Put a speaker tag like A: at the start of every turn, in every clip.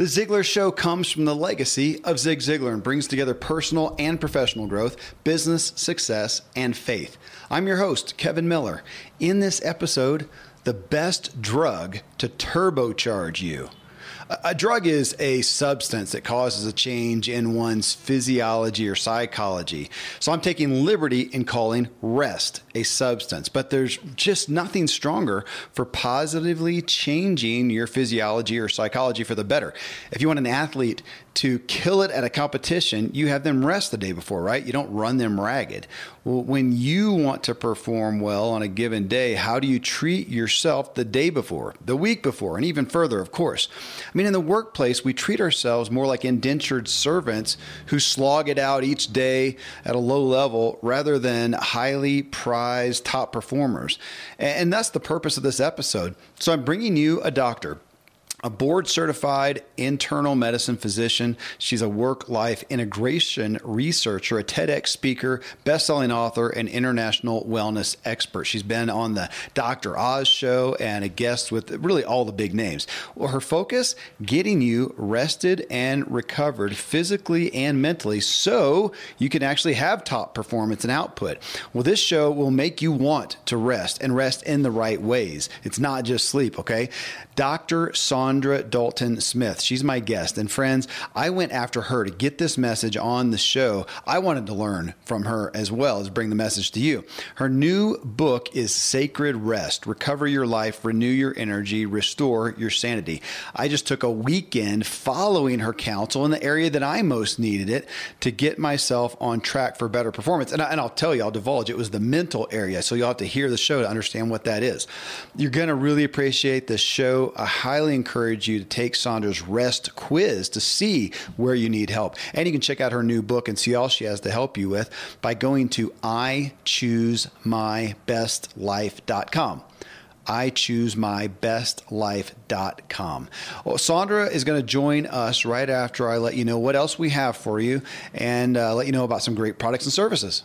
A: The Ziglar Show comes from the legacy of Zig Ziglar and brings together personal and professional growth, business success, and faith. I'm your host, Kevin Miller. In this episode, the best drug to turbocharge you. A drug is a substance that causes a change in one's physiology or psychology. So I'm taking liberty in calling rest a substance, but there's just nothing stronger for positively changing your physiology or psychology for the better. If you want an athlete to kill it at a competition, you have them rest the day before, right? You don't run them ragged. Well, when you want to perform well on a given day, how do you treat yourself the day before, the week before, and even further, of course? I mean, in the workplace, we treat ourselves more like indentured servants who slog it out each day at a low level rather than highly prized top performers. And that's the purpose of this episode. So I'm bringing you a doctor a board certified internal medicine physician. She's a work life integration researcher, a TEDx speaker, best selling author, and international wellness expert. She's been on the Dr. Oz show and a guest with really all the big names. Well, her focus getting you rested and recovered physically and mentally so you can actually have top performance and output. Well, this show will make you want to rest and rest in the right ways. It's not just sleep, okay? Dr. Saundra Dalton Smith. She's my guest. And friends, I went after her to get this message on the show. I wanted to learn from her as well as bring the message to you. Her new book is Sacred Rest Recover Your Life, Renew Your Energy, Restore Your Sanity. I just took a weekend following her counsel in the area that I most needed it to get myself on track for better performance. And, I, will tell you, I'll divulge, it was the mental area. So you'll have to hear the show to understand what that is. You're going to really appreciate this show I highly encourage you to take Saundra's Rest quiz to see where you need help. And you can check out her new book and see all she has to help you with by going to ichoosemybestlife.com. ichoosemybestlife.com. Well, Saundra is going to join us right after I let you know what else we have for you and uh, let you know about some great products and services.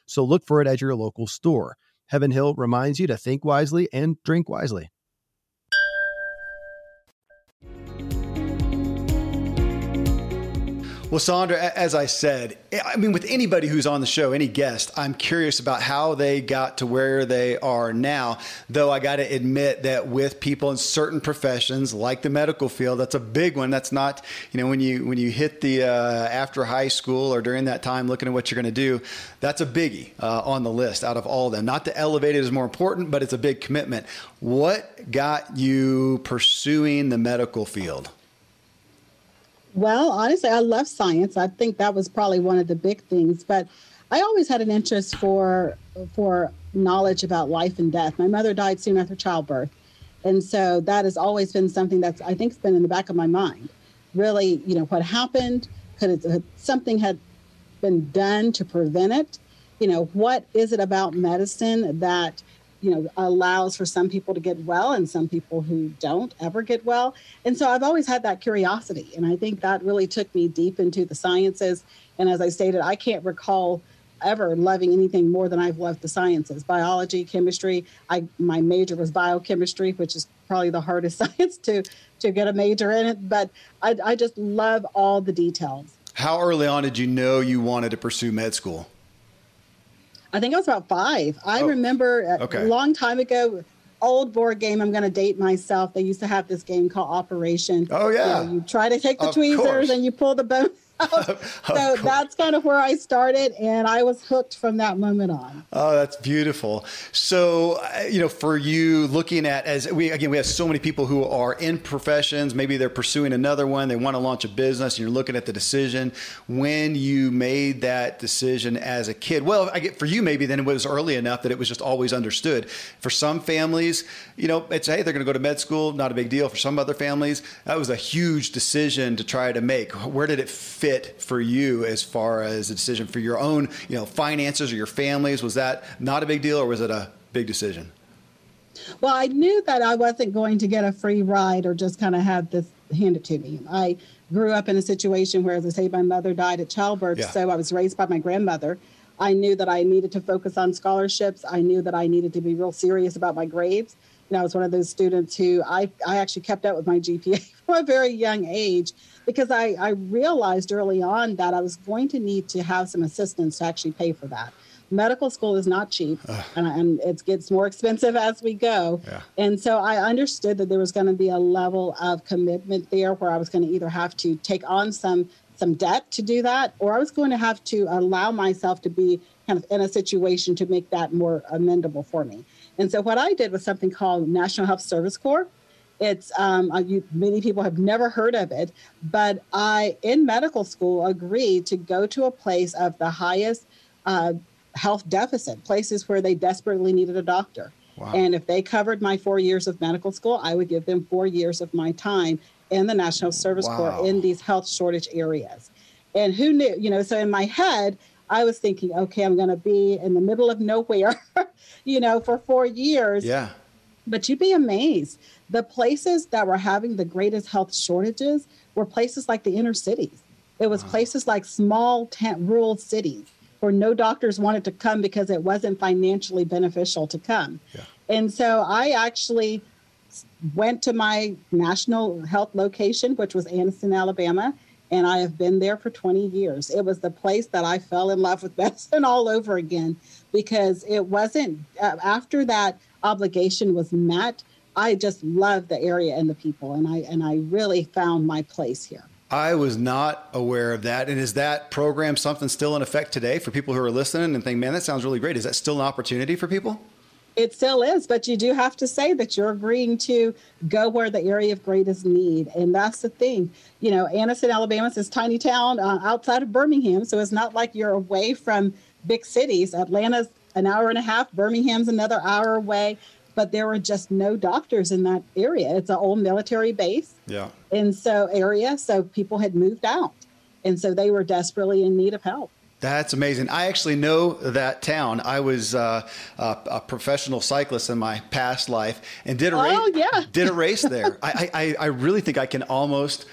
B: So look for it at your local store. Heaven Hill reminds you to think wisely and drink wisely.
A: Well, Saundra, as I said, I mean, with anybody who's on the show, any guest, I'm curious about how they got to where they are now. Though I got to admit that with people in certain professions, like the medical field, that's a big one. That's not, you know, when you when you hit the uh, after high school or during that time, looking at what you're going to do, that's a biggie uh, on the list out of all of them. Not to elevate it is more important, but it's a big commitment. What got you pursuing the medical field?
C: Well, honestly, I love science. I think that was probably one of the big things. But I always had an interest for for knowledge about life and death. My mother died soon after childbirth, and so that has always been something that's I think's been in the back of my mind. Really, you know, what happened? Could it, uh, something had been done to prevent it? You know, what is it about medicine that you know allows for some people to get well and some people who don't ever get well. And so i've always had that curiosity and i think that really took me deep into the sciences. And as i stated i can't recall ever loving anything more than i've loved the sciences. Biology chemistry i my major was biochemistry which is probably the hardest science to to get a major in it but i, I just love all the details.
A: How early on did you know you wanted to pursue med school
C: I think I was about five. I oh, remember a, okay. a long time ago, old board game. I'm going to date myself. They used to have this game called Operation.
A: Oh yeah.
C: You, you try to take the
A: of
C: tweezers
A: course.
C: and you pull the bone so that's kind of where I started, and I was hooked from that moment on.
A: Oh, that's beautiful. So, you know, for you looking at as we again, we have so many people who are in professions. Maybe they're pursuing another one. They want to launch a business, and you're looking at the decision when you made that decision as a kid. Well, I get for you maybe then it was early enough that it was just always understood. For some families, you know, it's hey, they're going to go to med school, not a big deal. For some other families, that was a huge decision to try to make. Where did it fit for you as far as a decision for your own, you know, finances or your families? Was that not a big deal, or was it a big decision?
C: Well, I knew that I wasn't going to get a free ride or just kind of have this handed to me. I grew up in a situation where, as I say, my mother died at childbirth,
A: Yeah.
C: so I was raised by my grandmother. I knew that I needed to focus on scholarships. I knew that I needed to be real serious about my grades. You know, I was one of those students who I, I actually kept up with my GPA from a very young age because I, I realized early on that I was going to need to have some assistance to actually pay for that. Medical school is not cheap, and, and it gets more expensive as we go.
A: Yeah.
C: And so I understood that there was going to be a level of commitment there where I was going to either have to take on some some debt to do that, or I was going to have to allow myself to be kind of in a situation to make that more amendable for me. And so what I did was something called National Health Service Corps. It's um, uh, you, many people have never heard of it, but I in medical school agreed to go to a place of the highest uh, health deficit, places where they desperately needed a doctor.
A: Wow.
C: And if they covered my four years of medical school, I would give them four years of my time in the National Service
A: Wow.
C: Corps in these health shortage areas. And who knew, you know, so in my head, I was thinking, okay, I'm going to be in the middle of nowhere, you know, for four years.
A: Yeah.
C: But you'd be amazed. The places that were having the greatest health shortages were places like the inner cities. It was places like small tent, rural cities where no doctors wanted to come because it wasn't financially beneficial to come.
A: Yeah.
C: And so I actually went to my national health location, which was Anniston, Alabama, and I have been there for 20 years. It was the place that I fell in love with medicine all over again because it wasn't uh, after that obligation was met. I just love the area and the people, and I and I really found my place here.
A: I was not aware of that. And is that program something still in effect today for people who are listening and think, man, that sounds really great? Is that still an opportunity for people?
C: It still is, but you do have to say that you're agreeing to go where the area of greatest need. And that's the thing. You know, Anniston, Alabama is this tiny town uh, outside of Birmingham. So it's not like you're away from big cities. Atlanta's an hour and a half, Birmingham's another hour away. But there were just no doctors in that area. It's an old military base.
A: Yeah.
C: And so, area. So people had moved out. And so they were desperately in need of help.
A: That's amazing. I actually know that town. I was uh, a, a professional cyclist in my past life and did a race.
C: Oh, yeah.
A: did a race there. I, I, I really think I can almost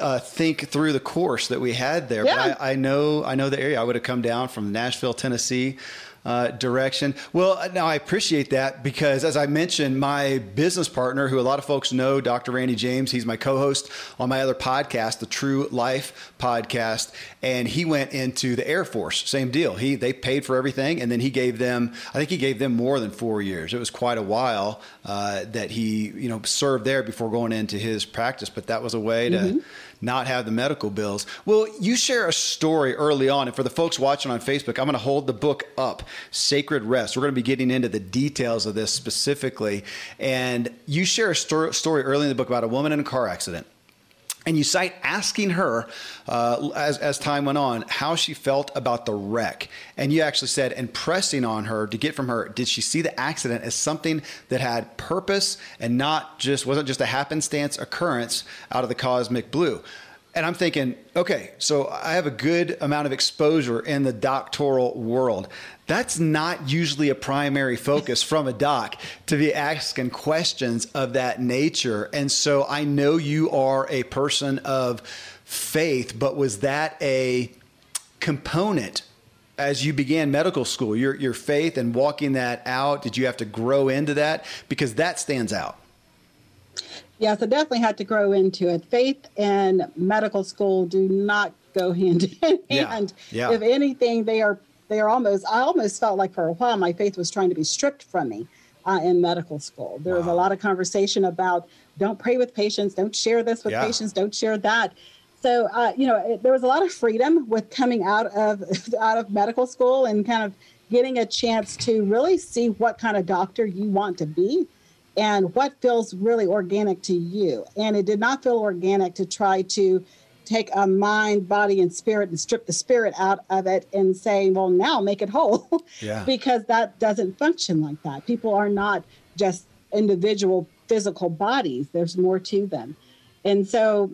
A: uh, think through the course that we had there.
C: Yeah.
A: But I, I know I know the area. I would have come down from Nashville, Tennessee. Uh, direction. Well, now I appreciate that because, as I mentioned, my business partner, who a lot of folks know, Dr. Randy James, he's my co host on my other podcast, the True Life podcast. And he went into the Air Force. Same deal. He They paid for everything. And then he gave them, I think he gave them more than four years. It was quite a while uh, that he, you know, served there before going into his practice. But that was a way to not have the medical bills. Well, you share a story early on, and for the folks watching on Facebook, I'm going to hold the book up, Sacred Rest. We're going to be getting into the details of this specifically, and you share a sto- story early in the book about a woman in a car accident. And you cite asking her, uh, as, as time went on, how she felt about the wreck. And you actually said, and pressing on her to get from her, did she see the accident as something that had purpose and not just, wasn't just a happenstance occurrence out of the cosmic blue? And I'm thinking, okay, so I have a good amount of exposure in the doctoral world. That's not usually a primary focus from a doc to be asking questions of that nature. And so I know you are a person of faith, but was that a component as you began medical school? Your, your faith and walking that out, did you have to grow into that? Because that stands out.
C: Yes, I definitely had to grow into it. Faith and medical school do not go hand in
A: Yeah,
C: hand.
A: yeah.
C: If anything, they are they are almost. I almost felt like for a while my faith was trying to be stripped from me uh, in medical school. There wow. was a lot of conversation about don't pray with patients, don't share this with yeah. patients, don't share that. So uh, you know, it, there was a lot of freedom with coming out of out of medical school and kind of getting a chance to really see what kind of doctor you want to be and what feels really organic to you. And it did not feel organic to try to take a mind, body, and spirit and strip the spirit out of it and say, well, now make it whole. Yeah. because that doesn't function like that. People are not just individual physical bodies, there's more to them. And so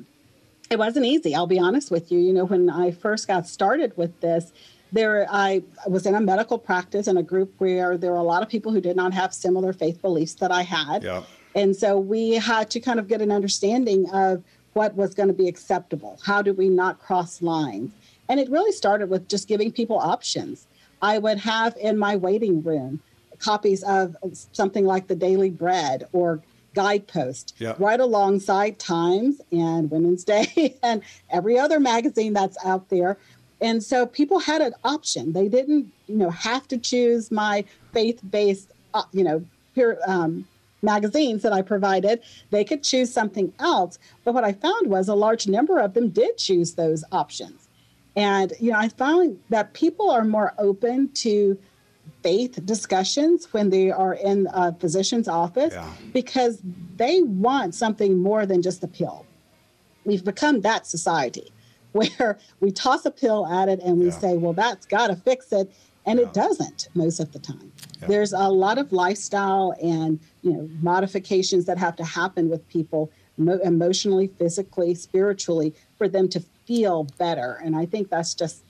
C: it wasn't easy, I'll be honest with you. You know, when I first got started with this, there I was in a medical practice in a group where there were a lot of people who did not have similar faith beliefs that I had. Yeah. And so we had to kind of get an understanding of what was going to be acceptable. How do we not cross lines? And it really started with just giving people options. I would have in my waiting room copies of something like the Daily Bread or Guidepost yeah. right alongside Times and Women's Day and every other magazine that's out there. And so people had an option. They didn't, you know, have to choose my faith-based, uh, you know, pure, um, magazines that I provided, they could choose something else. But what I found was a large number of them did choose those options. And, you know, I found that people are more open to faith discussions when they are in a physician's office yeah. because they want something more than just a pill. We've become that society where we toss a pill at it and we yeah. say, well, that's got to fix it. And yeah. it doesn't most of the time. There's a lot of lifestyle and you know modifications that have to happen with people mo- emotionally, physically, spiritually for them to feel better. And I think that's just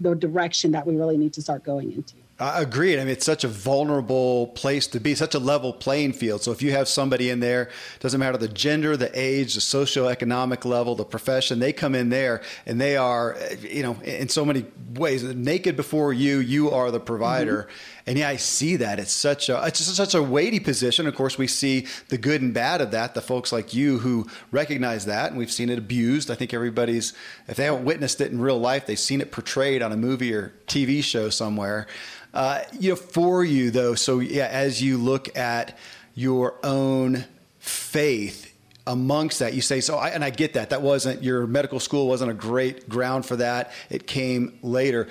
C: the direction that we really need to start going into.
A: I agree. I mean, it's such a vulnerable place to be, such a level playing field. So if you have somebody in there, doesn't matter the gender, the age, the socioeconomic level, the profession, they come in there and they are, you know, in so many ways, naked before you, you are the provider. Mm-hmm and yeah, I see that. It's such a it's such a weighty position. Of course, we see the good and bad of that. The folks like you who recognize that, and we've seen it abused. I think everybody's if they haven't witnessed it in real life, they've seen it portrayed on a movie or TV show somewhere. Uh, you know, for you though. So yeah, as you look at your own faith amongst that you say so I, and i get that that wasn't your medical school wasn't a great ground for that it came later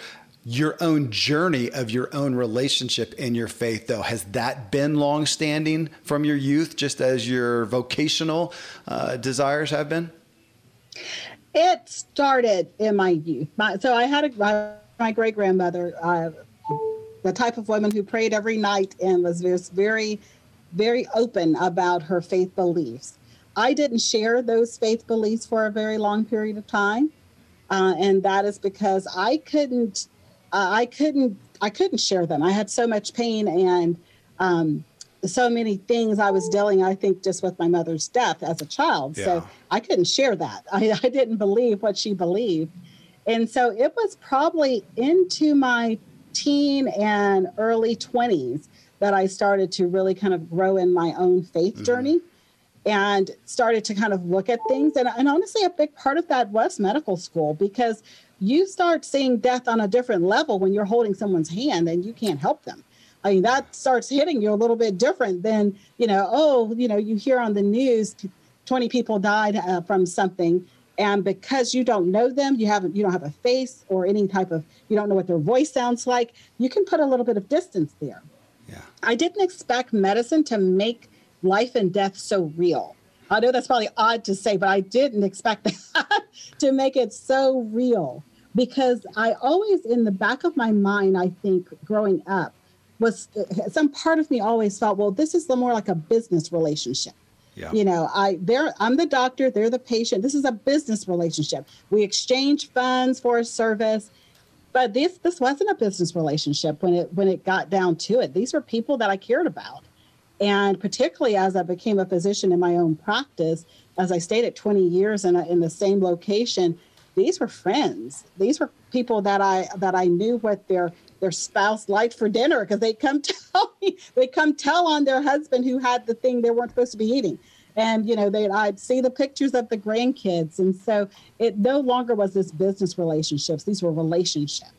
A: your own journey of your own relationship in your faith though has that been long standing from your youth just as your vocational uh, desires have been?
C: It started in my youth. My, so i had a, my, my great grandmother uh, the type of woman who prayed every night and was very very open about her faith beliefs. I didn't share those faith beliefs for a very long period of time uh, and that is because i couldn't uh, I couldn't I couldn't share them. I had so much pain and um, so many things I was dealing. I think just with my mother's death as a child, yeah. so I couldn't share that. I, I didn't believe what she believed, and so it was probably into my teen and early twenties that I started to really kind of grow in my own faith mm-hmm. journey and started to kind of look at things. And, and honestly, a big part of that was medical school because you start seeing death on a different level when you're holding someone's hand and you can't help them. I mean, that starts hitting you a little bit different than, you know, oh, you know, you hear on the news 20 people died uh, from something. And because you don't know them, you haven't, you don't have a face or any type of, you don't know what their voice sounds like, you can put a little bit of distance there. Yeah. I didn't expect medicine to make life and death so real. I know that's probably odd to say, but I didn't expect that to make it so real because I always, in the back of my mind, I think growing up, was some part of me always felt, well, this is more like a business relationship. Yeah. You know, I they're I'm the doctor, they're the patient. This is a business relationship. We exchange funds for a service, but this this wasn't a business relationship when it when it got down to it. These were people that I cared about. And particularly as I became a physician in my own practice, as I stayed at 20 years in, a, in the same location, these were friends. These were people that I that I knew what their their spouse liked for dinner because they come tell me they come tell on their husband who had the thing they weren't supposed to be eating. And you know, they I'd see the pictures of the grandkids. And so it no longer was this business relationships. These were relationships.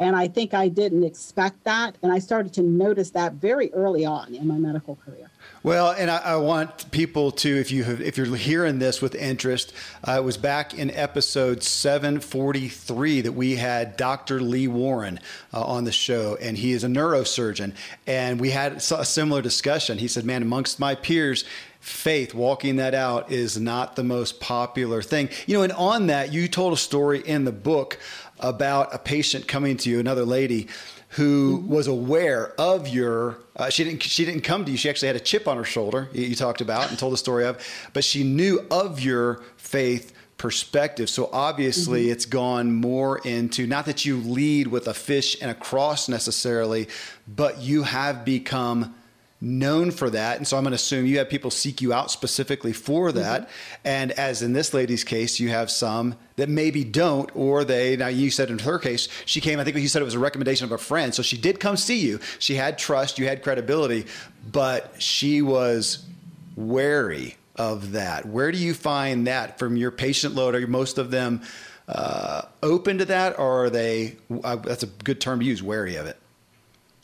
C: And I think I didn't expect that. And I started to notice that very early on in my medical career.
A: Well, and I, I, want people to, if you have, if you're hearing this with interest, uh, it was back in episode 743 that we had Dr. Lee Warren uh, on the show, and he is a neurosurgeon, and we had a similar discussion. He said, "Man, amongst my peers." Faith, walking that out is not the most popular thing. You know, and on that, you told a story in the book about a patient coming to you, another lady, who mm-hmm. was aware of your uh, she didn't she didn't come to you she actually had a chip on her shoulder you, you talked about and told the story of but she knew of your faith perspective so obviously mm-hmm. it's gone more into not that you lead with a fish and a cross necessarily but you have become known for that. And so I'm going to assume you have people seek you out specifically for mm-hmm. that. Mm-hmm. And as in this lady's case, you have some that maybe don't, or they, now you said in her case, she came, I think you said it was a recommendation of a friend. So she did come see you. She had trust, you had credibility, but she was wary of that. Where do you find that from your patient load? Are most of them uh, open to that, or are they, uh, that's a good term to use, wary of it?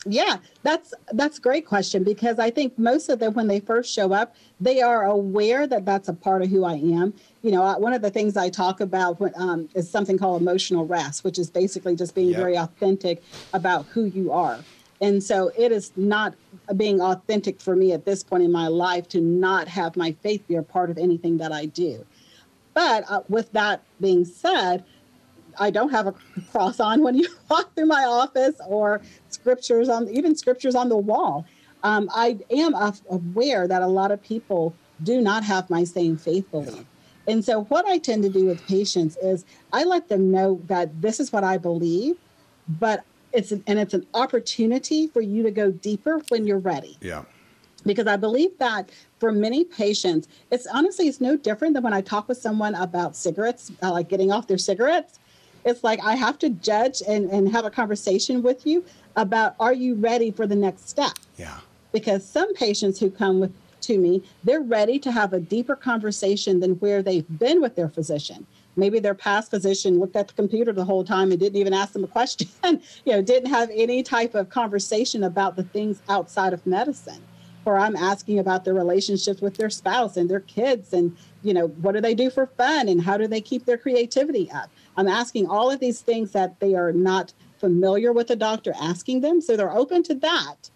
C: Yeah, that's that's a great question because I think most of them when they first show up, they are aware that that's a part of who I am. You know, one of the things I talk about um, is something called emotional rest, which is basically just being yep. very authentic about who you are. And so it is not being authentic for me at this point in my life to not have my faith be a part of anything that I do. But uh, with that being said, I don't have a cross on when you walk through my office or scriptures on even scriptures on the wall. Um, I am aware that a lot of people do not have my same faith belief. And so, what I tend to do with patients is I let them know that this is what I believe, but it's an, and it's an opportunity for you to go deeper when you're ready.
A: Yeah.
C: Because I believe that for many patients, it's honestly it's no different than when I talk with someone about cigarettes, uh, like getting off their cigarettes it's like I have to judge and, and have a conversation with you about are you ready for the next step?
A: Yeah.
C: Because some patients who come with to me, they're ready to have a deeper conversation than where they've been with their physician. Maybe their past physician looked at the computer the whole time and didn't even ask them a question, you know, didn't have any type of conversation about the things outside of medicine. Or I'm asking about their relationships with their spouse and their kids and, you know, what do they do for fun and how do they keep their creativity up? I'm asking all of these things that they are not familiar with the doctor asking them. So they're open to that.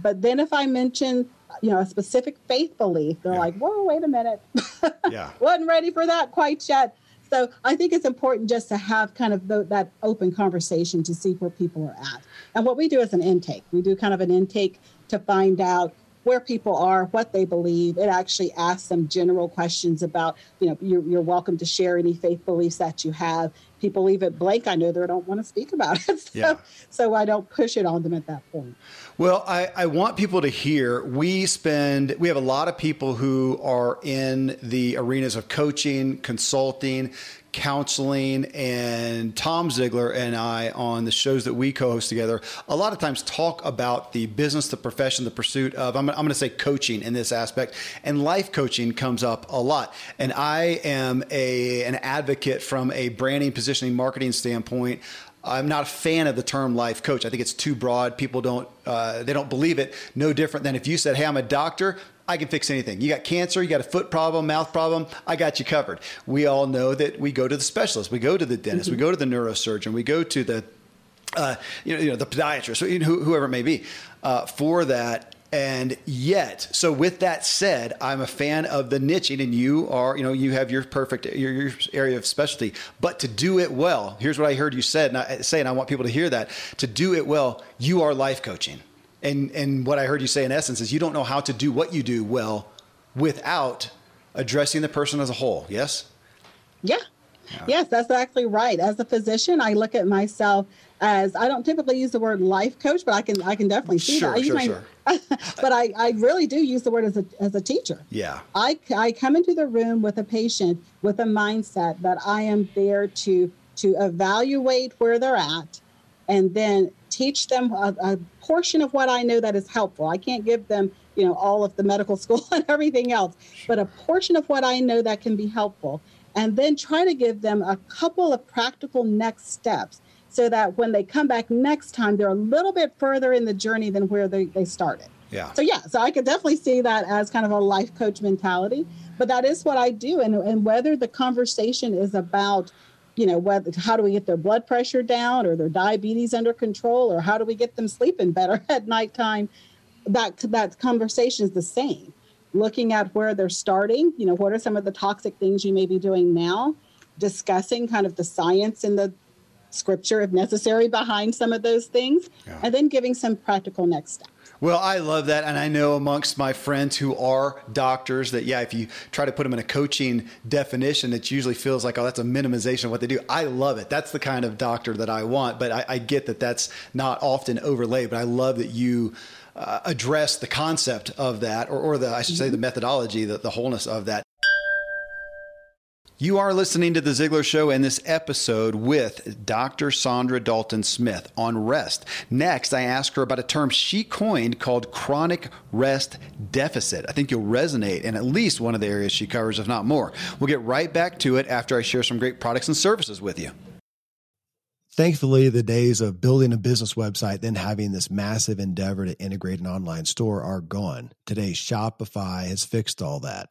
C: But then if I mention, you know, a specific faith belief, they're yeah. like, whoa, wait a minute.
A: yeah.
C: Wasn't ready for that quite yet. So I think it's important just to have kind of the, that open conversation to see where people are at. And what we do is an intake. We do kind of an intake to find out where people are, what they believe. It actually asks them general questions about, you know, you're, you're welcome to share any faith beliefs that you have. People leave it blank. I know they don't want to speak about it. So, yeah. so I don't push it on them at that point.
A: Well, I, I want people to hear we spend, we have a lot of people who are in the arenas of coaching, consulting, counseling and Tom Ziglar and I on the shows that we co-host together a lot of times talk about the business, the profession, the pursuit of I'm, I'm going to say coaching in this aspect and life coaching comes up a lot. And I am a an advocate from a branding, positioning, marketing standpoint I'm not a fan of the term life coach. I think it's too broad. People don't uh, they don't believe it. No different than if you said, "Hey, I'm a doctor. I can fix anything. You got cancer, you got a foot problem, mouth problem, I got you covered. We all know that we go to the specialist, we go to the dentist, mm-hmm. we go to the neurosurgeon, we go to the uh, you, know, you know the podiatrist, whoever it may be, uh, for that. And yet, so with that said, I'm a fan of the niching, and you are, you know, you have your perfect your, your area of specialty. But to do it well, here's what I heard you said, and I say, and I want people to hear that. To do it well, you are life coaching. And and what I heard you say in essence is you don't know how to do what you do well without addressing the person as a whole. Yes?
C: Yeah. yeah. Yes, that's actually right. As a physician, I look at myself as I don't typically use the word life coach, but I can I can definitely see
A: sure,
C: that.
A: Sure, sure.
C: but I, I really do use the word as a as a teacher.
A: Yeah.
C: I I come into the room with a patient with a mindset that I am there to to evaluate where they're at and then teach them a, a, portion of what I know that is helpful. I can't give them, you know, all of the medical school and everything else, but a portion of what I know that can be helpful. And then try to give them a couple of practical next steps so that when they come back next time, they're a little bit further in the journey than where they, they started.
A: Yeah.
C: So yeah, so I could definitely see that as kind of a life coach mentality. But that is what I do. And and whether the conversation is about, you know, whether how do we get their blood pressure down or their diabetes under control or how do we get them sleeping better at nighttime, that that conversation is the same. Looking at where they're starting, you know, what are some of the toxic things you may be doing now, discussing kind of the science and the scripture if necessary behind some of those things, yeah. and then giving some practical next steps.
A: Well, I love that. And I know amongst my friends who are doctors that, yeah, if you try to put them in a coaching definition, it usually feels like, oh, that's a minimization of what they do. I love it. That's the kind of doctor that I want. But I, I get that that's not often overlaid. But I love that you. Uh, address the concept of that, or, or the I should say the mm-hmm. methodology, the, the wholeness of that. You are listening to The Ziglar Show and this episode with Dr. Saundra Dalton Smith on rest. Next, I ask her about a term she coined called chronic rest deficit. I think you'll resonate in at least one of the areas she covers, if not more. We'll get right back to it after I share some great products and services with you.
B: Thankfully, the days of building a business website, then having this massive endeavor to integrate an online store are gone. Today, Shopify has fixed all that.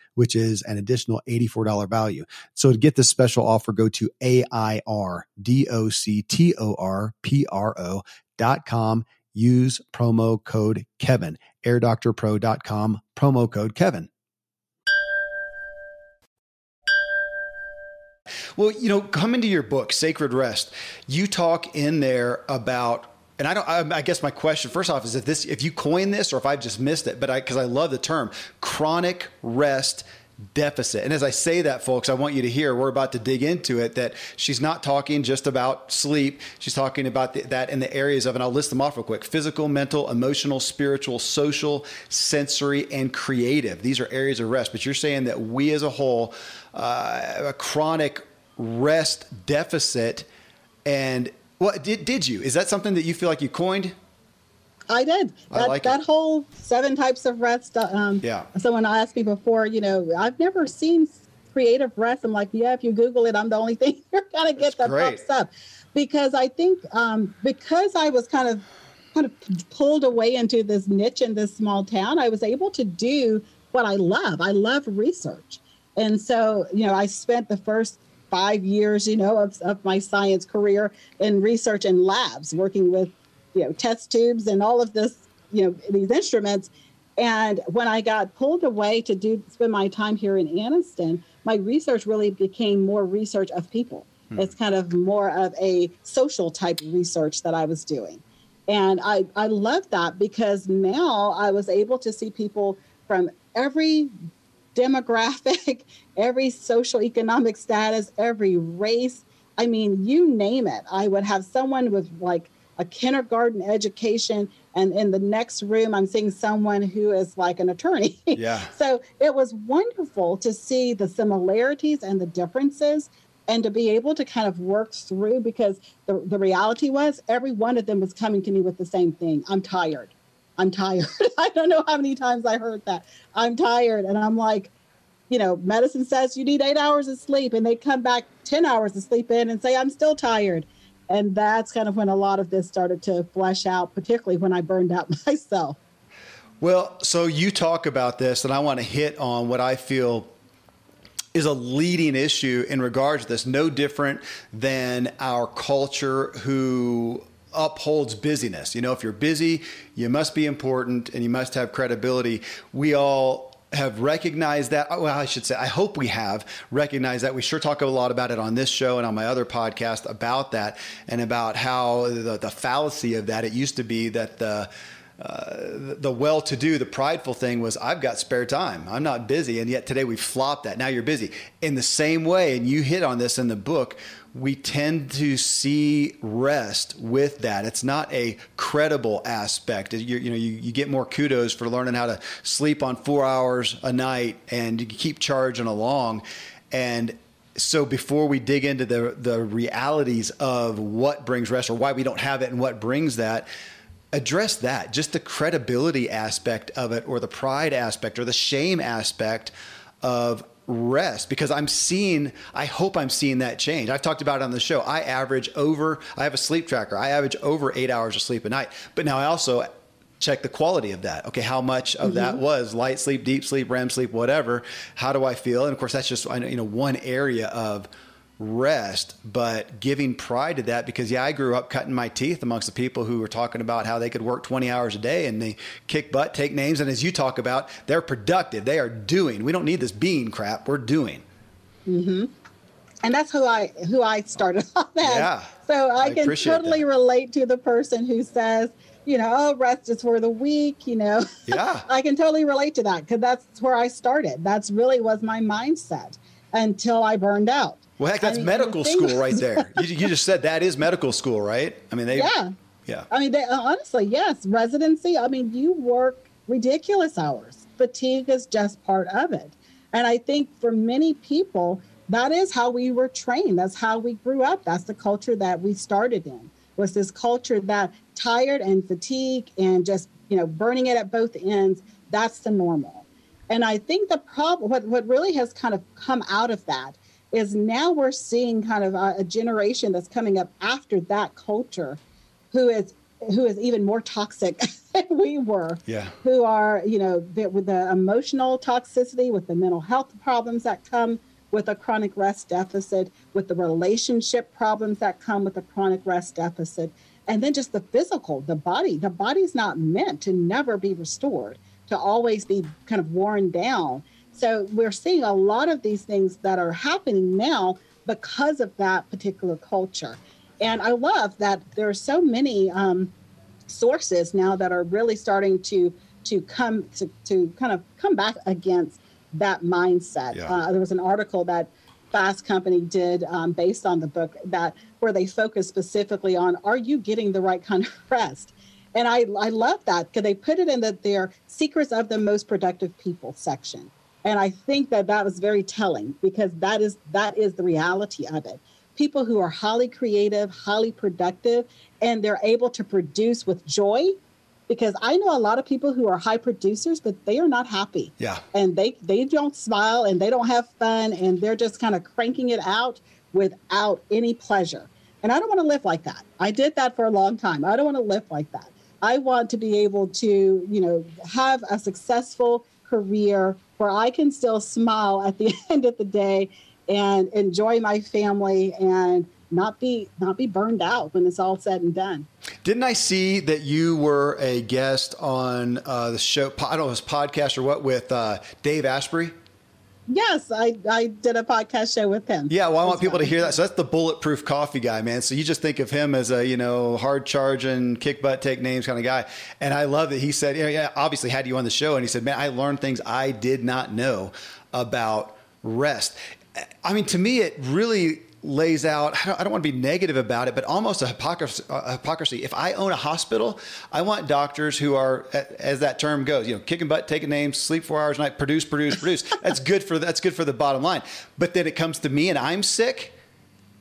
B: which is an additional $84 value. So to get this special offer, go to A-I-R-D-O-C-T-O-R-P-R-O dot com use promo code Kevin. AirDoctorPro.com, promo code Kevin.
A: Well, you know, come into your book, Sacred Rest. You talk in there about and I don't. I, I, guess my question, first off, is if this, if you coined this, or if I've just missed it, but I, because I love the term, chronic rest deficit. And as I say that, folks, I want you to hear, we're about to dig into it, that she's not talking just about sleep. She's talking about the, that in the areas of, and I'll list them off real quick physical, mental, emotional, spiritual, social, sensory, and creative. These are areas of rest. But you're saying that we as a whole, uh, a chronic rest deficit. And what did, did you? Is that something that you feel like you coined?
C: I did. That, I like that whole seven types of rest. Uh, um,
A: yeah.
C: Someone asked me before, you know, I've never seen creative rest. I'm like, yeah, if you Google it, I'm the only thing you're gonna get that great. pops up. Because I think um, because I was kind of kind of pulled away into this niche in this small town, I was able to do what I love. I love research. And so, you know, I spent the first five years, you know, of, of my science career in research and labs, working with you know test tubes and all of this you know these instruments And when I got pulled away to do spend my time here in Anniston, my research really became more research of people. Hmm. It's kind of more of a social type research that I was doing. And I, I love that because now I was able to see people from every demographic, every social economic status, every race. I mean, you name it. I would have someone with like a kindergarten education and in the next room i'm seeing someone who is like an attorney
A: yeah
C: so it was wonderful to see the similarities and the differences and to be able to kind of work through because the, the reality was every one of them was coming to me with the same thing i'm tired i'm tired. I don't know how many times i heard that. I'm tired. And i'm like you know medicine says you need eight hours of sleep and they come back 10 hours of sleep in and say i'm still tired. And that's kind of when a lot of this started to flesh out particularly when i burned out myself.
A: Well so you talk about this and i want to hit on what i feel is a leading issue in regards to this. No different than our culture who upholds busyness you know if you're busy you must be important and you must have credibility we all have recognized that. Oh, well, I should say, I hope we have recognized that. We sure talk a lot about it on this show and on my other podcast about that and about how the, the fallacy of that. It used to be that the uh, the well-to-do, the prideful thing was, I've got spare time. I'm not busy, and yet today we flopped that. Now you're busy. In the same way, and you hit on this in the book, we tend to see rest with that. It's not a credible aspect. You, you know, you, you, get more kudos for learning how to sleep on four hours a night and you keep charging along. And so before we dig into the the realities of what brings rest or why we don't have it and what brings that, address that. Just the credibility aspect of it, or the pride aspect, or the shame aspect of rest because I'm seeing, I hope I'm seeing that change. I've talked about it on the show. I average over, I have a sleep tracker. I average over eight hours of sleep a night. But now I also check the quality of that. Okay, how much of mm-hmm. that was light sleep, deep sleep, REM sleep, whatever. How do I feel? And of course, that's just you know one area of rest, but giving pride to that because yeah, I grew up cutting my teeth amongst the people who were talking about how they could work 20 hours a day and they kick butt, take names, and as you talk about, they're productive. They are doing. We don't need this being crap. We're doing.
C: Mm-hmm. And that's who I who I started off as.
A: Yeah.
C: So I, I can totally that. relate to the person who says, you know, oh, rest is for the weak, you know.
A: Yeah.
C: I can totally relate to that because that's where I started. That's really was my mindset until I burned out.
A: Well, heck, that's I mean, medical school right there. you, you, just said that is medical school, right? I mean, they.
C: Yeah.
A: Yeah.
C: I mean, they, uh, honestly, yes. Residency. I mean, you work ridiculous hours. Fatigue is just part of it, and I think for many people, that is how we were trained. That's how we grew up. That's the culture that we started in. Was this culture that tired and fatigued and just you know burning it at both ends? That's the normal. And I think the problem, what, what really has kind of come out of that is now we're seeing kind of a, a generation that's coming up after that culture who is who is even more toxic than we were.
A: Yeah.
C: Who are, you know, the, with the emotional toxicity, with the mental health problems that come with a chronic rest deficit, with the relationship problems that come with a chronic rest deficit, and then just the physical, the body. The body's not meant to never be restored, to always be kind of worn down. So we're seeing a lot of these things that are happening now because of that particular culture. And I love that there are so many um, sources now that are really starting to to come to, to kind of come back against that mindset. Yeah. Uh, there was an article that Fast Company did um, based on the book that where they focus specifically on are you getting the right kind of rest? And I, I love that because they put it in the, their secrets of the most productive people section. And I think that that was very telling because that is that is the reality of it. People who are highly creative, highly productive, and they're able to produce with joy. Because I know a lot of people who are high producers, but they are not happy.
A: Yeah.
C: And they they don't smile and they don't have fun and they're just kind of cranking it out without any pleasure. And I don't want to live like that. I did that for a long time. I don't want to live like that. I want to be able to, you know, have a successful career where I can still smile at the end of the day and enjoy my family and not be not be burned out when it's all said and done.
A: Didn't I see that you were a guest on uh, the show? I don't know, his podcast or what with uh, Dave Asprey.
C: Yes, I, I did a podcast show with him.
A: Yeah, well, I want people to hear that. So that's the bulletproof coffee guy, man. So you just think of him as a you know hard charging, kick butt, take names kind of guy. And I love that he said, yeah, yeah, obviously had you on the show, and he said, man, I learned things I did not know about rest. I mean, to me, it really lays out I don't, I don't, want to be negative about it but almost a hypocrisy, a hypocrisy, if i own a hospital i want doctors who are as that term goes you know kicking butt taking names sleep four hours a night produce produce produce. That's good for that's good for the bottom line. But then it comes to me and i'm sick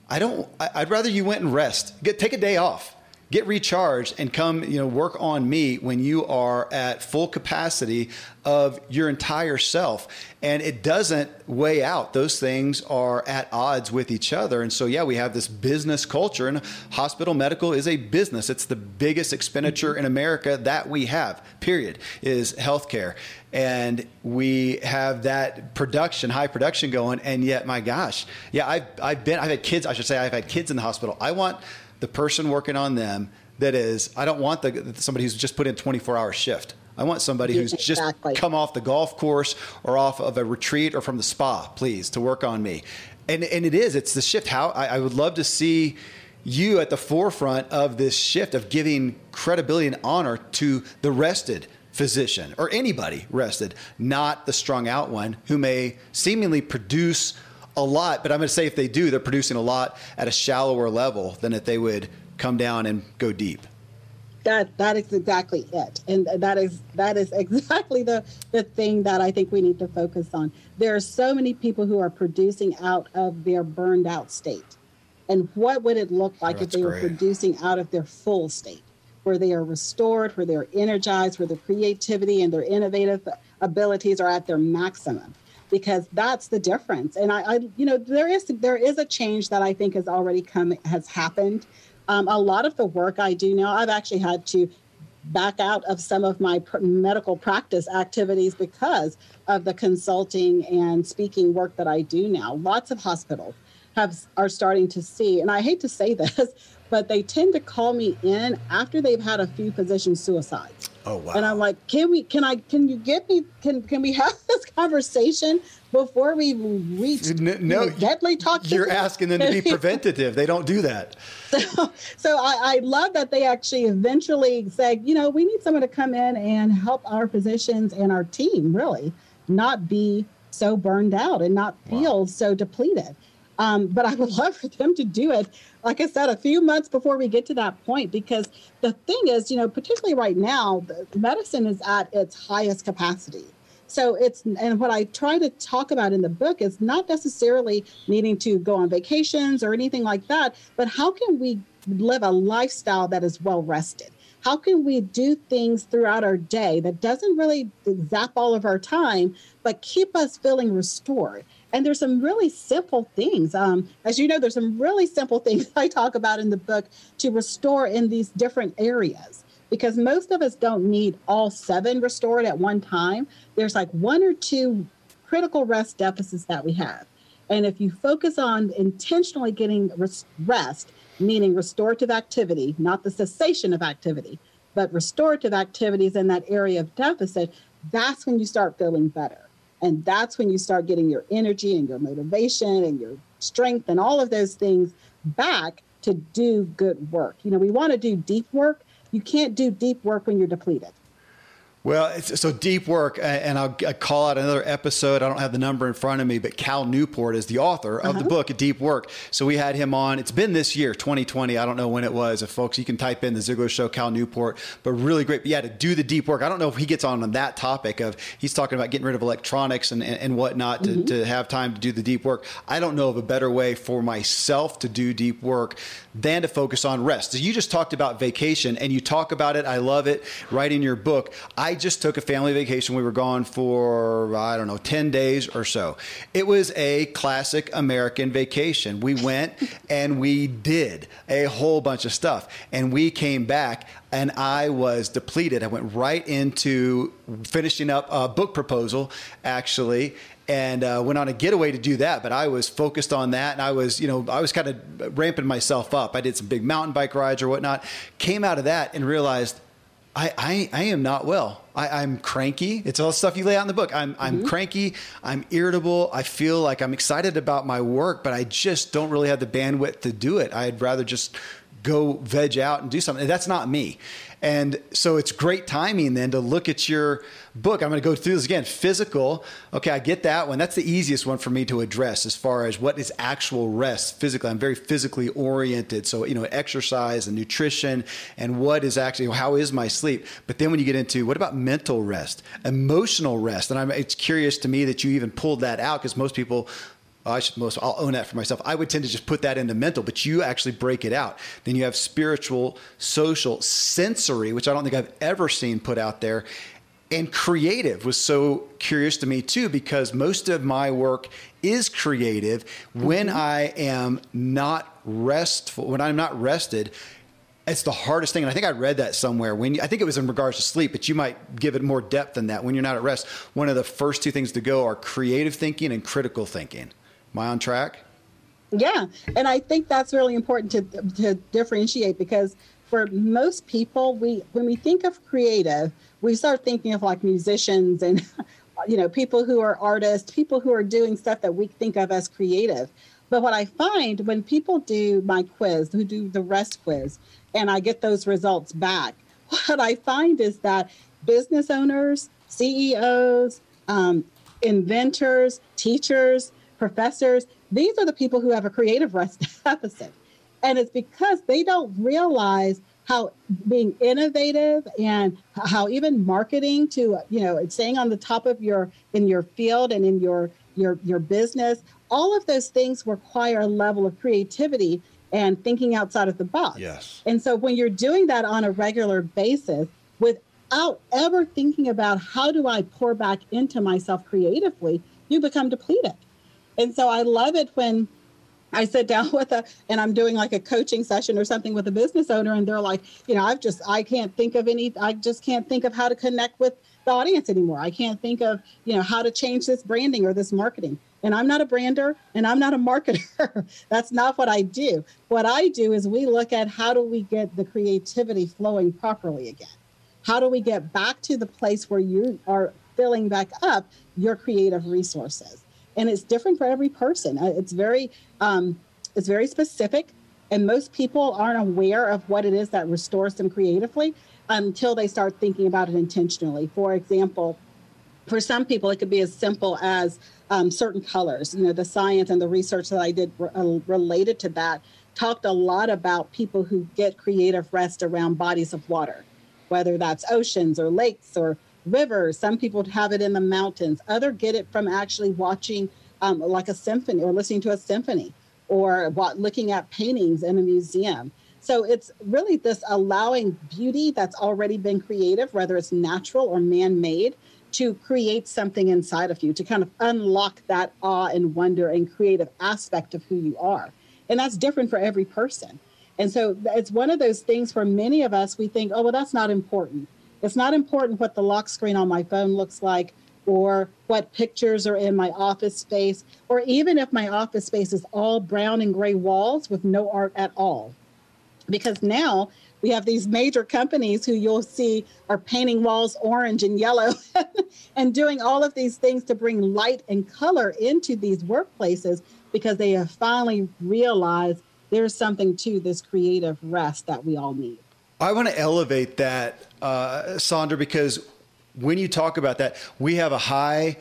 A: i don't i'd rather you went and rest. Get take a day off get recharged and come you know work on me when you are at full capacity of your entire self. And it doesn't weigh out. Those things are at odds with each other. And so yeah we have this business culture and hospital medical is a business. It's the biggest expenditure in america that we have period is healthcare. And we have that production high production going and yet my gosh yeah i've, I've been i've had kids i should say i've had kids in the hospital. I want the person working on them that is i don't want the somebody who's just put in 24 hour shift. I want somebody who's exactly. just come off the golf course or off of a retreat or from the spa please to work on me. And and it is it's the shift. How i, I would love to see you at the forefront of this shift of giving credibility and honor to the rested physician or anybody rested, not the strung out one who may seemingly produce a lot, but I'm going to say if they do, they're producing a lot at a shallower level than if they would come down and go deep.
C: That that is exactly it, and that is that is exactly the the thing that I think we need to focus on. There are so many people who are producing out of their burned out state, and what would it look like oh, if they great. were producing out of their full state, where they are restored, where they're energized, where their creativity and their innovative abilities are at their maximum? Because that's the difference. And I, I, you know, there is there is a change that I think has already come has happened. Um, a lot of the work I do now, I've actually had to back out of some of my medical practice activities because of the consulting and speaking work that I do now. Lots of hospitals have are starting to see, and I hate to say this, but they tend to call me in after they've had a few physician suicides.
A: Oh wow!
C: And I'm like, can we? Can I? Can you get me? Can Can we have this conversation before we reach no, no deadly toxicity?
A: You're asking them to be preventative. they don't do that.
C: So, so I, I love that they actually eventually say, you know, we need someone to come in and help our physicians and our team really not be so burned out and not feel wow. so depleted. Um, but I would love for them to do it, like I said, a few months before we get to that point. Because the thing is, you know, particularly right now, medicine is at its highest capacity. So it's, and what I try to talk about in the book is not necessarily needing to go on vacations or anything like that, but how can we live a lifestyle that is well rested? How can we do things throughout our day that doesn't really zap all of our time, but keep us feeling restored? And there's some really simple things. Um, as you know, there's some really simple things I talk about in the book to restore in these different areas because most of us don't need all seven restored at one time. There's like one or two critical rest deficits that we have. And if you focus on intentionally getting rest, meaning restorative activity, not the cessation of activity, but restorative activities in that area of deficit, that's when you start feeling better. And that's when you start getting your energy and your motivation and your strength and all of those things back to do good work. You know, we want to do deep work. You can't do deep work when you're depleted.
A: Well, so deep work, and I'll call out another episode. I don't have the number in front of me, but Cal Newport is the author of uh-huh. the book, Deep Work. So we had him on. It's been this year, 2020. I don't know when it was. If folks, you can type in the Ziglar Show, Cal Newport, but really great. But yeah, to do the deep work. I don't know if he gets on on that topic of he's talking about getting rid of electronics and, and, and whatnot to, mm-hmm. to have time to do the deep work. I don't know of a better way for myself to do deep work than to focus on rest. So you just talked about vacation and you talk about it. I love it. Right in your book. I just took a family vacation. We were gone for, I don't know, 10 days or so. It was a classic American vacation. We went and we did a whole bunch of stuff. And we came back and I was depleted. I went right into finishing up a book proposal, actually and uh, went on a getaway to do that. But I was focused on that, and I was, you know, I was kind of ramping myself up. I did some big mountain bike rides or whatnot. Came out of that and realized I, I, I am not well. I, am cranky. It's all the stuff you lay out in the book. I'm, I'm mm-hmm. cranky. I'm irritable. I feel like I'm excited about my work, but I just don't really have the bandwidth to do it. I'd rather just go veg out and do something. That's not me. And so it's great timing then to look at your book. I'm going to go through this again. Physical. Okay, I get that one. That's the easiest one for me to address as far as what is actual rest physically. I'm very physically oriented. So, you know, exercise and nutrition and what is actually, how is my sleep? But then when you get into what about mental rest, emotional rest? And I'm, it's curious to me that you even pulled that out because most people I should most I'll own that for myself. I would tend to just put that into mental, but you actually break it out. Then you have spiritual, social, sensory, which I don't think I've ever seen put out there. And creative was so curious to me too, because most of my work is creative when mm-hmm. I am not restful, when I'm not rested. It's the hardest thing. And I think I read that somewhere when you, I think it was in regards to sleep, but you might give it more depth than that. When you're not at rest, one of the first two things to go are creative thinking and critical thinking. Am I on track?
C: Yeah, and I think that's really important to to differentiate because for most people, we when we think of creative, we start thinking of like musicians and you know people who are artists, people who are doing stuff that we think of as creative. But what I find when people do my quiz, who do the rest quiz, and I get those results back, what I find is that business owners, CEOs, um, inventors, teachers, professors, these are the people who have a creative rest deficit. And it's because they don't realize how being innovative and how even marketing to, you know, staying on the top of your in your field and in your your your business, all of those things require a level of creativity and thinking outside of the box.
A: Yes.
C: And so when you're doing that on a regular basis without ever thinking about how do I pour back into myself creatively, you become depleted. And so I love it when I sit down with a, and I'm doing like a coaching session or something with a business owner, and they're like, you know, I've just, I can't think of any, I just can't think of how to connect with the audience anymore. I can't think of, you know, how to change this branding or this marketing. And I'm not a brander and I'm not a marketer. That's not what I do. What I do is we look at how do we get the creativity flowing properly again? How do we get back to the place where you are filling back up your creative resources? And it's different for every person. Uh, it's very um, it's very specific, and most people aren't aware of what it is that restores them creatively until they start thinking about it intentionally. For example, for some people, it could be as simple as um, certain colors. You know, the science and the research that I did uh, related to that talked a lot about people who get creative rest around bodies of water, whether that's oceans or lakes or rivers. Some people have it in the mountains. Other get it from actually watching um, like a symphony or listening to a symphony or what, looking at paintings in a museum. So it's really this allowing beauty that's already been creative, whether it's natural or man made, to create something inside of you, to kind of unlock that awe and wonder and creative aspect of who you are. And that's different for every person. And so it's one of those things for many of us, we think, oh, well, that's not important. It's not important what the lock screen on my phone looks like or what pictures are in my office space, or even if my office space is all brown and gray walls with no art at all. Because now we have these major companies who you'll see are painting walls orange and yellow and doing all of these things to bring light and color into these workplaces because they have finally realized there's something to this creative rest that we all need.
A: I want to elevate that, uh, Saundra, because when you talk about that, we have a high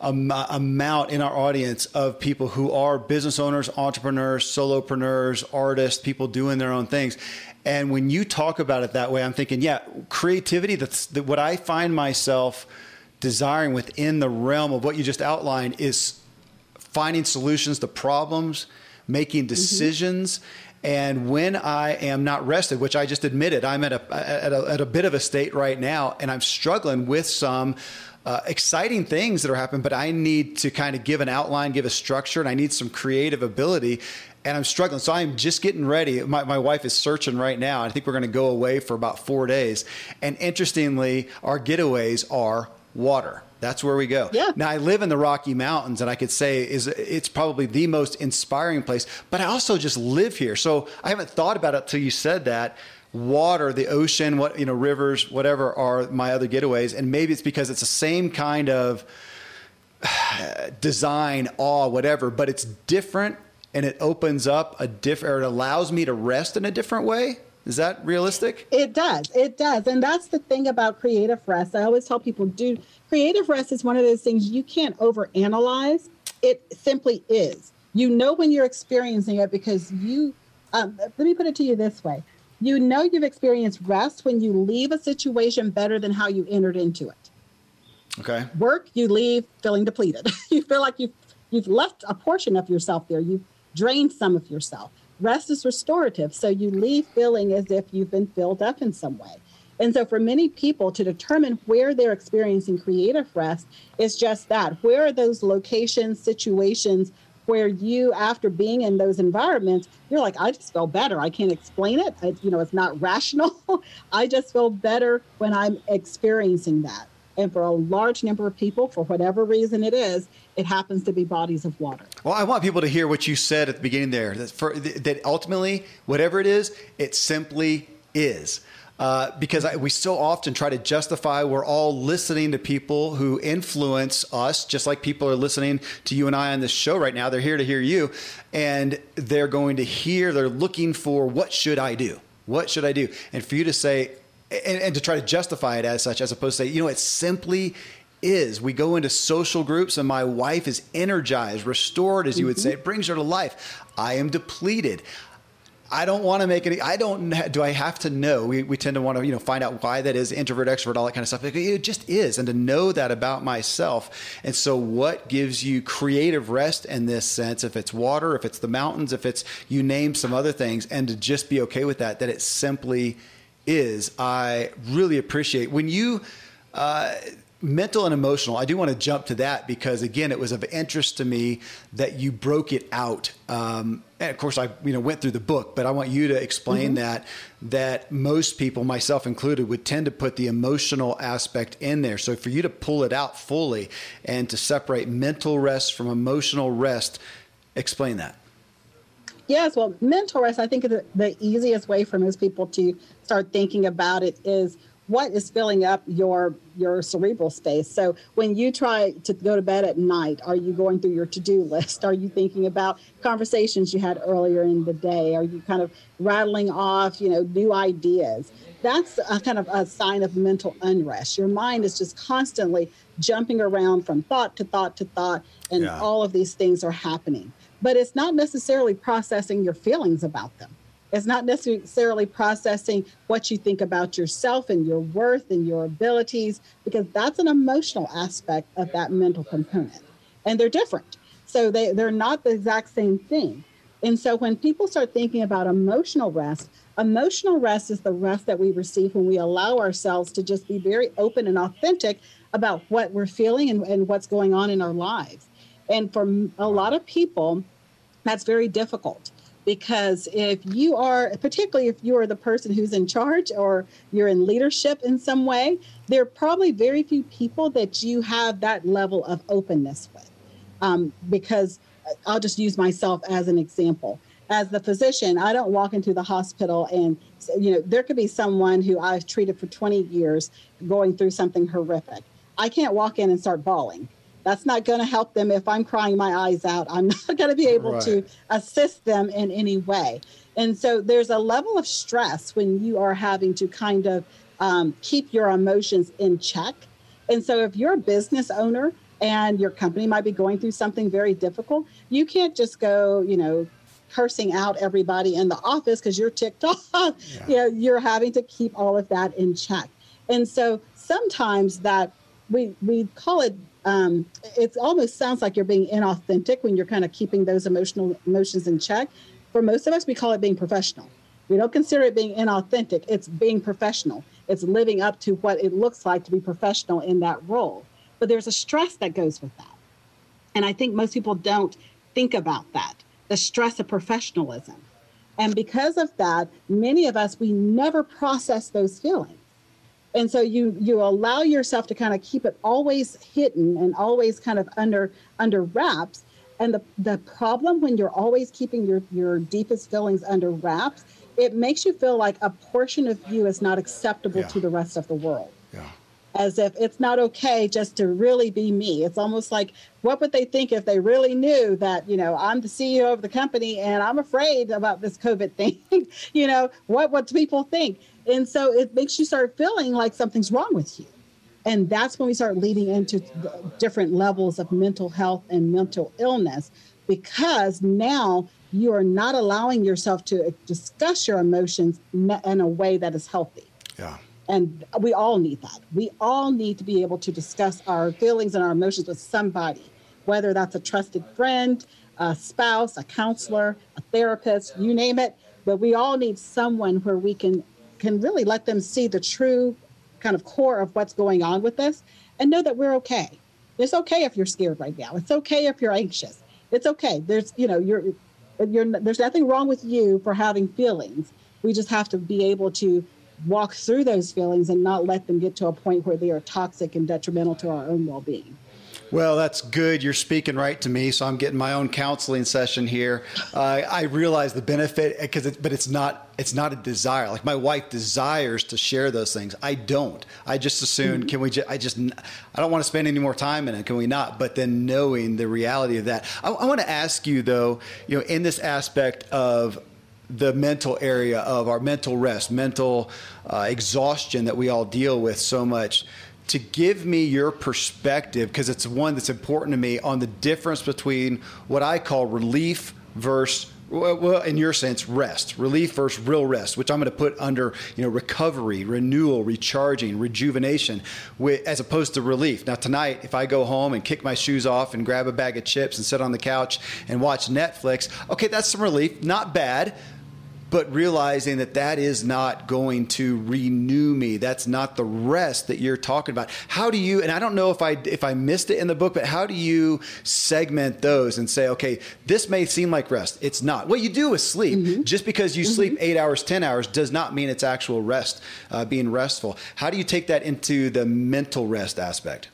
A: um, amount in our audience of people who are business owners, entrepreneurs, solopreneurs, artists, people doing their own things. And when you talk about it that way, I'm thinking, yeah, creativity, that's that what I find myself desiring within the realm of what you just outlined is finding solutions to problems, making mm-hmm. decisions, mm-hmm and when I am not rested, which I just admitted, I'm at a, at a, at a bit of a state right now, and I'm struggling with some uh, exciting things that are happening, but I need to kind of give an outline, give a structure, and I need some creative ability. And I'm struggling. So I'm just getting ready. My, my wife is searching right now. I think we're going to go away for about four days. And interestingly, our getaways are water. That's where we go.
C: Yeah.
A: Now I live in the Rocky Mountains, and I could say is it's probably the most inspiring place. But I also just live here, so I haven't thought about it till you said that. Water, the ocean, what you know, rivers, whatever are my other getaways, and maybe it's because it's the same kind of design, awe, whatever, but it's different, and it opens up a different, or it allows me to rest in a different way. Is that realistic?
C: It does. It does. And that's the thing about creative rest. I always tell people do creative rest is one of those things you can't overanalyze. It simply is. You know when you're experiencing it because you um, let me put it to you this way. You know you've experienced rest when you leave a situation better than how you entered into it.
A: Okay.
C: Work, you leave feeling depleted. you feel like you've you've left a portion of yourself there. You've drained some of yourself Rest is restorative. So you leave feeling as if you've been filled up in some way. And so, for many people, to determine where they're experiencing creative rest is just that. Where are those locations, situations where you, after being in those environments, you're like, I just feel better. I can't explain it. I, you know, it's not rational. I just feel better when I'm experiencing that. And for a large number of people, for whatever reason it is, it happens to be bodies of water.
A: Well, I want people to hear what you said at the beginning there that, for, that ultimately, whatever it is, it simply is. Uh, because I, we so often try to justify we're all listening to people who influence us, just like people are listening to you and I on this show right now. They're here to hear you, and they're going to hear, they're looking for what should I do? What should I do? And for you to say, and, and to try to justify it as such, as opposed to say, you know, it simply is. We go into social groups, and my wife is energized, restored, as you would mm-hmm. say. It brings her to life. I am depleted. I don't want to make any. I don't. Do I have to know? We, we tend to want to you know find out why that is introvert, extrovert, all that kind of stuff. It just is, and to know that about myself. And so, what gives you creative rest in this sense? If it's water, if it's the mountains, if it's you name some other things, and to just be okay with that. That it simply is. I really appreciate when you. Uh, mental and emotional i do want to jump to that because again it was of interest to me that you broke it out um, and of course i you know went through the book but i want you to explain mm-hmm. that that most people myself included would tend to put the emotional aspect in there so for you to pull it out fully and to separate mental rest from emotional rest explain that
C: Yes, well, mental rest, I think the, the easiest way for most people to start thinking about it is what is filling up your your cerebral space. So when you try to go to bed at night are you going through your to-do list? Are you thinking about conversations you had earlier in the day? Are you kind of rattling off you know new ideas? That's a kind of a sign of mental unrest. Your mind is just constantly jumping around from thought to thought to thought and yeah. all of these things are happening but it's not necessarily processing your feelings about them it's not necessarily processing what you think about yourself and your worth and your abilities, because that's an emotional aspect of that mental component. And they're different. So they, they're not the exact same thing. And so when people start thinking about emotional rest, emotional rest is the rest that we receive when we allow ourselves to just be very open and authentic about what we're feeling and, and what's going on in our lives. And for a lot of people, that's very difficult because if you are particularly if you are the person who's in charge or you're in leadership in some way there are probably very few people that you have that level of openness with. Um, because i'll just use myself as an example. As the physician i don't walk into the hospital and you know there could be someone who i've treated for 20 years going through something horrific. I can't walk in and start bawling that's not going to help them if I'm crying my eyes out. I'm not going to be able right. to assist them in any way. And so there's a level of stress when you are having to kind of um, keep your emotions in check. And so if you're a business owner and your company might be going through something very difficult, you can't just go, you know, cursing out everybody in the office because you're ticked off. Yeah. You know, you're having to keep all of that in check. And so sometimes that we we call it um, it almost sounds like you're being inauthentic when you're kind of keeping those emotional emotions in check. For most of us, we call it being professional. We don't consider it being inauthentic. It's being professional. It's living up to what it looks like to be professional in that role. But there's a stress that goes with that. And I think most people don't think about that the stress of professionalism. And because of that, many of us, we never process those feelings and so you you allow yourself to kind of keep it always hidden and always kind of under under wraps and the the problem when you're always keeping your your deepest feelings under wraps it makes you feel like a portion of you is not acceptable yeah. to the rest of the world
A: yeah
C: as if it's not okay just to really be me. It's almost like what would they think if they really knew that, you know, I'm the CEO of the company and I'm afraid about this COVID thing? you know, what what people think? And so it makes you start feeling like something's wrong with you. And that's when we start leading into different levels of mental health and mental illness because now you are not allowing yourself to uh, discuss your emotions in a way that is healthy.
A: Yeah.
C: And we all need that. We all need to be able to discuss our feelings and our emotions with somebody, whether that's a trusted friend, a spouse, a counselor, a therapist, you name it. But we all need someone where we can can really let them see the true kind of core of what's going on with this and know that we're okay. It's okay if you're scared right now. It's okay if you're anxious. It's okay. There's, you know, you're, you're, there's nothing wrong with you for having feelings. We just have to be able to walk through those feelings and not let them get to a point where they are toxic and detrimental to our own well-being.
A: Well, that's good. You're speaking right to me, so I'm getting my own counseling session here. Uh, I realize the benefit because, it, but it's not it's not a desire. Like my wife desires to share those things. I don't. I just assume mm-hmm. can we? Just, I just I don't want to spend any more time in it. Can we not? But then knowing the reality of that, I, I want to ask you though. You know, in this aspect of the mental area of our mental rest, mental uh, exhaustion that we all deal with so much to give me your perspective because it's one that's important to me on the difference between what I call relief versus well, in your sense, rest, relief versus real rest, which I'm going to put under, you know, recovery, renewal, recharging, rejuvenation, as opposed to relief. Now, tonight, if I go home and kick my shoes off and grab a bag of chips and sit on the couch and watch Netflix, okay, that's some relief, not bad but realizing that that is not going to renew me that's not the rest that you're talking about how do you and i don't know if i if i missed it in the book but how do you segment those and say okay this may seem like rest it's not what you do is sleep mm-hmm. just because you mm-hmm. sleep eight hours ten hours does not mean it's actual rest uh, being restful how do you take that into the mental rest aspect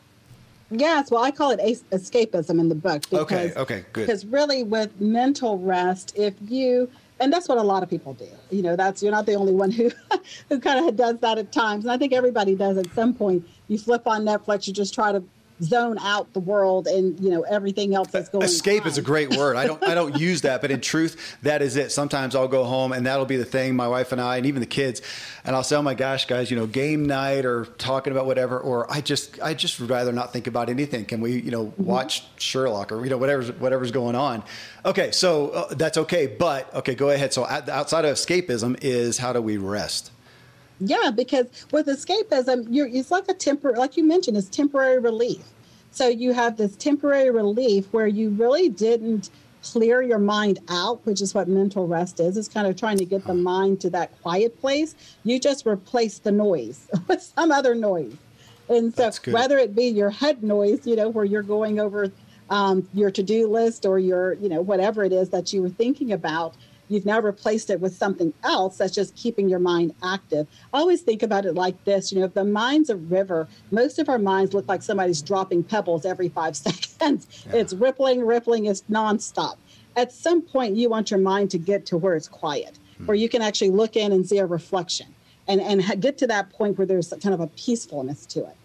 C: Yes, well, I call it escapism in the book.
A: Because, okay, okay, good.
C: Because really, with mental rest, if you and that's what a lot of people do. You know, that's you're not the only one who who kind of does that at times. And I think everybody does at some point. You flip on Netflix, you just try to zone out the world and you know everything else that's going
A: escape
C: on.
A: is a great word. I don't i don't use that but in truth that is it. Sometimes i'll go home and that'll be the thing my wife and i and even the kids and i'll say oh my gosh guys you know game night or talking about whatever or i just i just would rather not think about anything. Can we you know mm-hmm. watch sherlock or you know whatever's whatever's going on? Okay so uh, that's okay but okay go ahead. So outside of escapism is how do we rest
C: yeah, because with escapism, you're it's like a temporary, like you mentioned, it's temporary relief. So you have this temporary relief where you really didn't clear your mind out, which is what mental rest is. It's kind of trying to get the mind to that quiet place. You just replace the noise with some other noise. And so whether it be your head noise, you know, where you're going over um, your to-do list or your, you know, whatever it is that you were thinking about, You've now replaced it with something else that's just keeping your mind active. I always think about it like this you know, if the mind's a river, most of our minds look like somebody's dropping pebbles every five seconds. Yeah. It's rippling, rippling, it's nonstop. At some point, you want your mind to get to where it's quiet, hmm. where you can actually look in and see a reflection and, and get to that point where there's kind of a peacefulness to it.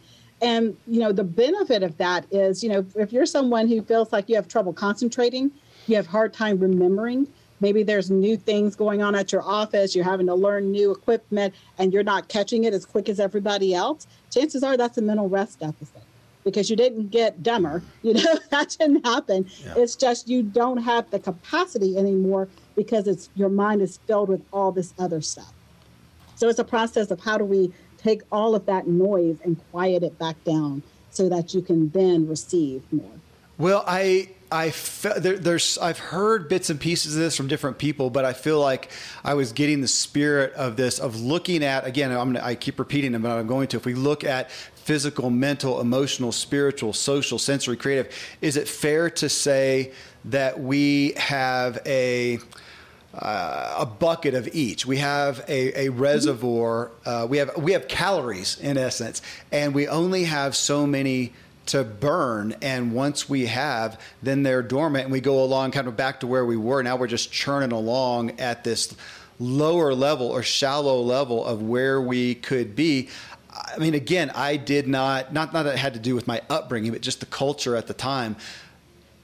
C: And, you know, the benefit of that is, you know, if you're someone who feels like you have trouble concentrating, you have hard time remembering, maybe there's new things going on at your office, you're having to learn new equipment, and you're not catching it as quick as everybody else, chances are that's a mental rest deficit because you didn't get dumber. You know, that didn't happen. Yeah. It's just you don't have the capacity anymore because it's your mind is filled with all this other stuff. So it's a process of how do we take all of that noise and quiet it back down so that you can then receive more.
A: Well, I I fe- there, there's I've heard bits and pieces of this from different people, but I feel like I was getting the spirit of this of looking at again. I'm gonna, I keep repeating it, but I'm going to. If we look at physical, mental, emotional, spiritual, social, sensory, creative, is it fair to say that we have a uh, a bucket of each. We have a, a reservoir. Uh, we have we have calories in essence, and we only have so many to burn. And once we have, then they're dormant, and we go along kind of back to where we were. Now we're just churning along at this lower level or shallow level of where we could be. I mean, again, I did not, not, not that it had to do with my upbringing, but just the culture at the time.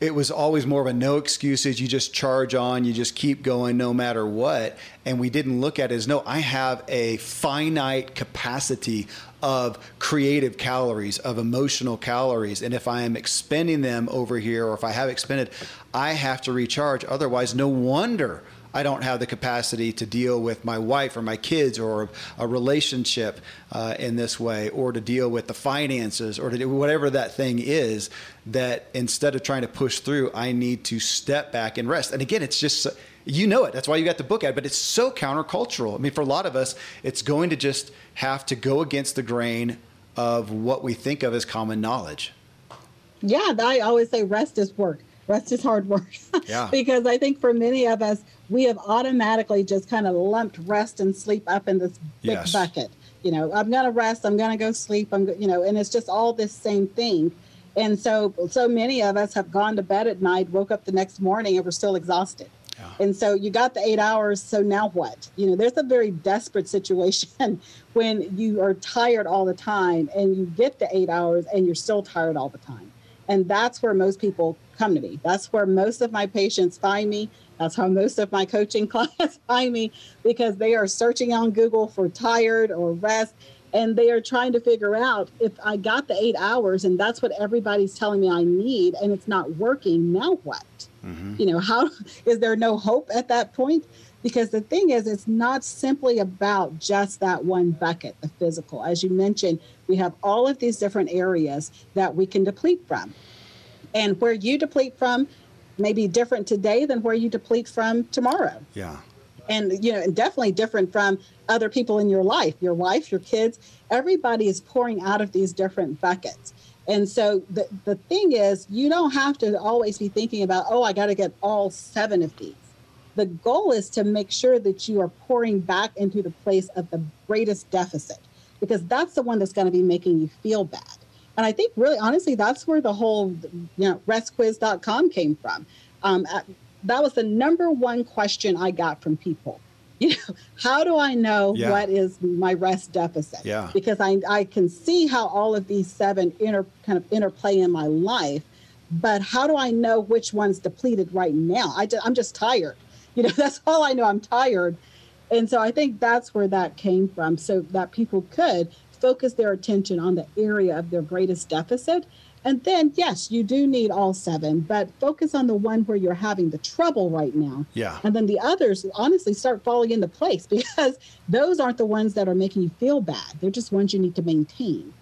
A: It was always more of a no excuses. You just charge on, you just keep going no matter what. And we didn't look at it as no, I have a finite capacity of creative calories, of emotional calories. And if I am expending them over here, or if I have expended, I have to recharge. Otherwise, no wonder I don't have the capacity to deal with my wife or my kids or a relationship uh, in this way, or to deal with the finances, or to do whatever that thing is. That instead of trying to push through, I need to step back and rest. And again, it's just you know it. That's why you got the book out. But it's so countercultural. I mean, for a lot of us, it's going to just have to go against the grain of what we think of as common knowledge.
C: Yeah, I always say rest is work. Rest is hard work.
A: Yeah.
C: because I think for many of us, we have automatically just kind of lumped rest and sleep up in this big
A: Yes.
C: bucket. You know, I'm going to rest, I'm going to go sleep, I'm, you know, and it's just all this same thing. And so, so many of us have gone to bed at night, woke up the next morning, and we're still exhausted. Yeah. And so you got the eight hours. So now what? You know, there's a very desperate situation when you are tired all the time and you get the eight hours and you're still tired all the time. And that's where most people come to me. That's where most of my patients find me. That's how most of my coaching clients find me because they are searching on Google for tired or rest. And they are trying to figure out if I got the eight hours and that's what everybody's telling me I need and it's not working, now what? Mm-hmm. you know how is there no hope at that point because the thing is it's not simply about just that one bucket the physical as you mentioned we have all of these different areas that we can deplete from and where you deplete from may be different today than where you deplete from tomorrow.
A: Yeah.
C: and you know and definitely different from other people in your life your wife your kids. Everybody is pouring out of these different buckets. And so the, the thing is you don't have to always be thinking about oh i got to get all seven of these. The goal is to make sure that you are pouring back into the place of the greatest deficit because that's the one that's going to be making you feel bad and i think really honestly that's where the whole you know restquiz.com came from. Um, that was the number one question i got from people. You know how do i know
A: Yeah.
C: what is my rest deficit?
A: Yeah.
C: because I, I can see how all of these seven inter kind of interplay in my life but how do i know which one's depleted right now? I just, i'm just tired. You know that's all i know. I'm tired. And so i think that's where that came from so that people could focus their attention on the area of their greatest deficit. And then yes you do need all seven but focus on the one where you're having the trouble right now.
A: Yeah.
C: and then the others honestly start falling into place because those aren't the ones that are making you feel bad. They're just ones you need to maintain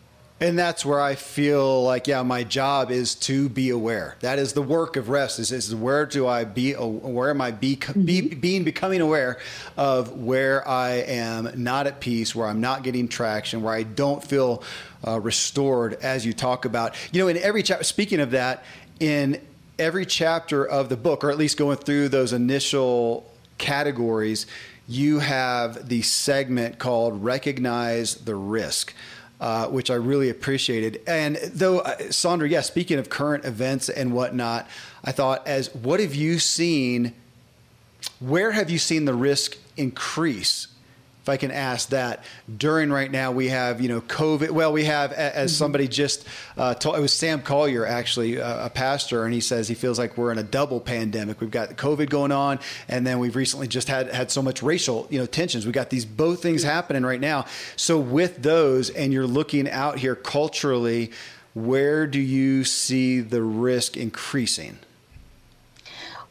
A: And that's where I feel like, yeah, my job is to be aware. That is the work of rest. Is, is where do I be? Where am I be, be being becoming aware of where I am not at peace, where I'm not getting traction, where I don't feel uh, restored, as you talk about. You know, in every chapter. Speaking of that, in every chapter of the book, or at least going through those initial categories, you have the segment called "Recognize the Risk." Uh, which I really appreciated. And though, uh, Saundra, yeah, speaking of current events and whatnot, I thought, as what have you seen? Where have you seen the risk increase? If I can ask that during right now, we have you know COVID. Well, we have a- as somebody just uh, told. It was Sam Collier, actually, uh, a pastor, and he says he feels like we're in a double pandemic. We've got COVID going on, and then we've recently just had had so much racial you know tensions. We got these both things happening right now. So with those, and you're looking out here culturally, where do you see the risk increasing?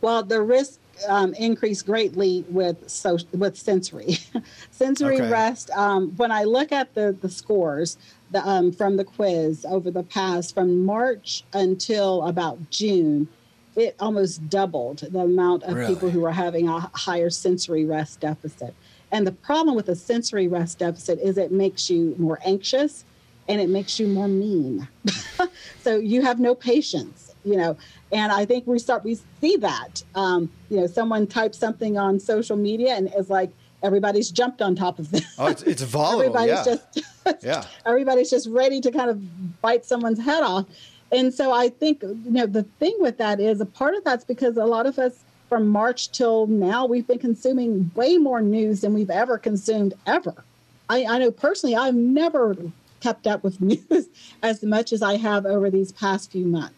C: Well, the risk um, increased greatly with so with sensory, sensory
A: Okay.
C: rest. Um, when I look at the the scores the, um, from the quiz over the past from March until about June, it almost doubled the amount of
A: Really?
C: people who were having a higher sensory rest deficit. And the problem with a sensory rest deficit is it makes you more anxious and it makes you more mean. so you have no patience you know, and I think we start, we see that, um, you know, someone types something on social media and it's like, everybody's jumped on top of this.
A: Oh, it's, it's volatile.
C: everybody's
A: yeah.
C: just,
A: yeah.
C: everybody's just ready to kind of bite someone's head off. And so I think, you know, the thing with that is a part of that's because a lot of us from March till now, we've been consuming way more news than we've ever consumed ever. I, I know personally, I've never kept up with news as much as I have over these past few months.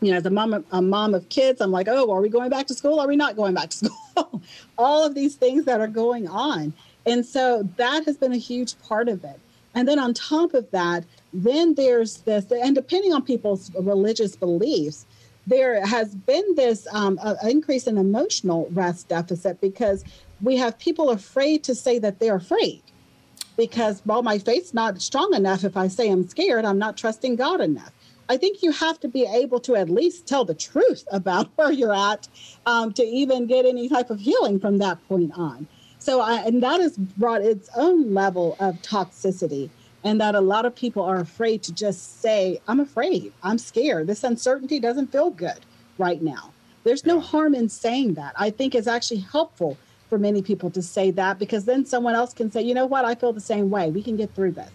C: You know, as a mom, of, a mom of kids, I'm like, oh, are we going back to school? Are we not going back to school? All of these things that are going on. And so that has been a huge part of it. And then on top of that, then there's this, and depending on people's religious beliefs, there has been this um, increase in emotional rest deficit because we have people afraid to say that they're afraid because well my faith's not strong enough if i say i'm scared i'm not trusting god enough i think you have to be able to at least tell the truth about where you're at um, to even get any type of healing from that point on so I, and that has brought its own level of toxicity and that a lot of people are afraid to just say, I'm afraid, I'm scared. This uncertainty doesn't feel good right now. There's no harm in saying that. I think it's actually helpful for many people to say that because then someone else can say, you know what, I feel the same way. We can get through this.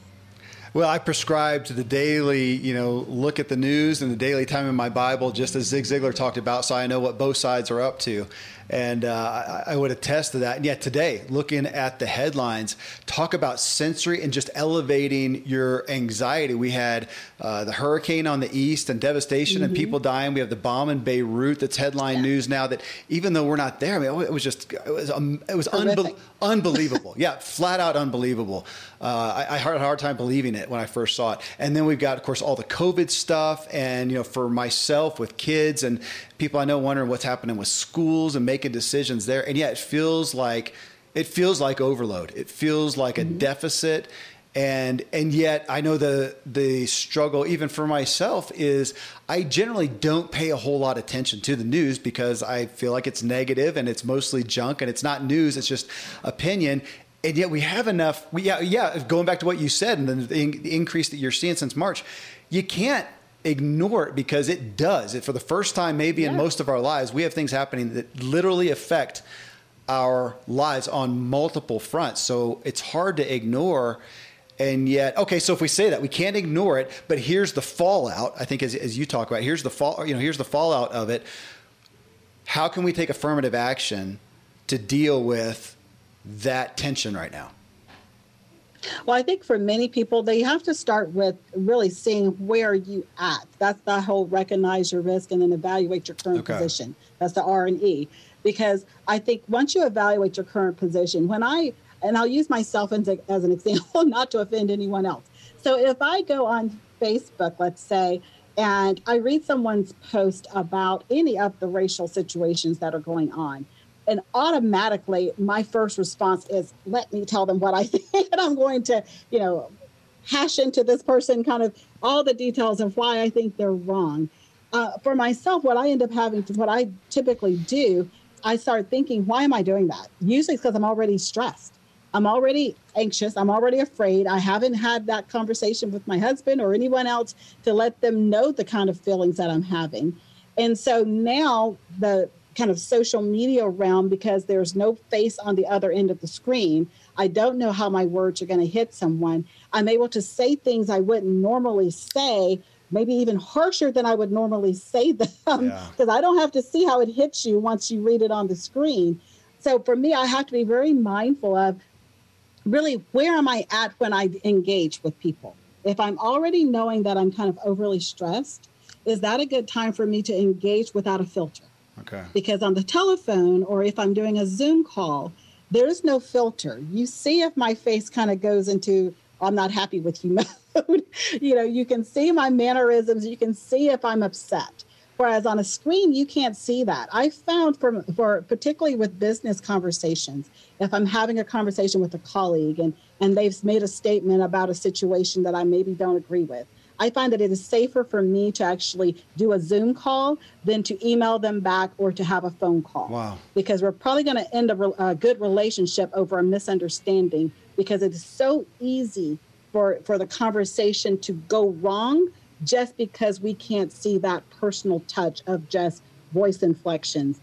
A: Well, I prescribe to the daily, you know, look at the news and the daily time in my Bible, just as Zig Ziglar talked about, so I know what both sides are up to. And uh, I, I, would attest to that. And yet today, looking at the headlines, talk about sensory and just elevating your anxiety. We had uh, the hurricane on the east and devastation mm-hmm. and people dying. We have the bomb in Beirut that's headline yeah. news now. That even though we're not there, I mean, it was just it was um, it was unbe- unbelievable. yeah, flat out unbelievable. Uh, I, I, had a hard time believing it when I first saw it. And then we've got, of course, all the COVID stuff, and you know, for myself with kids and people I know wondering what's happening with schools and making decisions there. And yet, it feels like it feels like overload. It feels like a mm-hmm. deficit and and yet I know the the struggle even for myself is I generally don't pay a whole lot of attention to the news because I feel like it's negative and it's mostly junk and it's not news it's just opinion and yet we have enough. We, yeah, yeah. Going back to what you said and the, the increase that you're seeing since March, you can't ignore it because it does. It, for the first time, maybe yeah. in most of our lives, we have things happening that literally affect our lives on multiple fronts. So it's hard to ignore. And yet, okay, so if we say that we can't ignore it, but here's the fallout. I think as, as you talk about, here's the fall. You know, here's the fallout of it. How can we take affirmative action to deal with that tension right now?
C: Well, I think for many people, they have to start with really seeing where you at. That's the whole recognize your risk and then evaluate your current okay. position. That's the R and E. Because I think once you evaluate your current position, when I and I'll use myself as, a, as an example, not to offend anyone else. So if I go on Facebook, let's say, and I read someone's post about any of the racial situations that are going on, and automatically my first response is let me tell them what i think and i'm going to you know hash into this person kind of all the details of why i think they're wrong. Uh, for myself what i end up having to what i typically do i start thinking why am i doing that? Usually because i'm already stressed. I'm already anxious. I'm already afraid. I haven't had that conversation with my husband or anyone else to let them know the kind of feelings that i'm having. And so now the kind of social media realm because there's no face on the other end of the screen. I don't know how my words are going to hit someone. I'm able to say things I wouldn't normally say, maybe even harsher than I would normally say them because yeah. I don't have to see how it hits you once you read it on the screen. So for me, I have to be very mindful of really where am I at when I engage with people? If I'm already knowing that I'm kind of overly stressed, is that a good time for me to engage without a filter?
A: Okay.
C: Because on the telephone or if I'm doing a Zoom call, there's no filter. You see if my face kind of goes into I'm not happy with you mode. you know, you can see my mannerisms, you can see if I'm upset. Whereas on a screen, you can't see that. I found for, for particularly with business conversations, if I'm having a conversation with a colleague and, and they've made a statement about a situation that I maybe don't agree with, I find that it is safer for me to actually do a Zoom call than to email them back or to have a phone call.
A: Wow.
C: Because we're probably going to end a, a good relationship over a misunderstanding because it is so easy for, for the conversation to go wrong just because we can't see that personal touch of just voice inflections,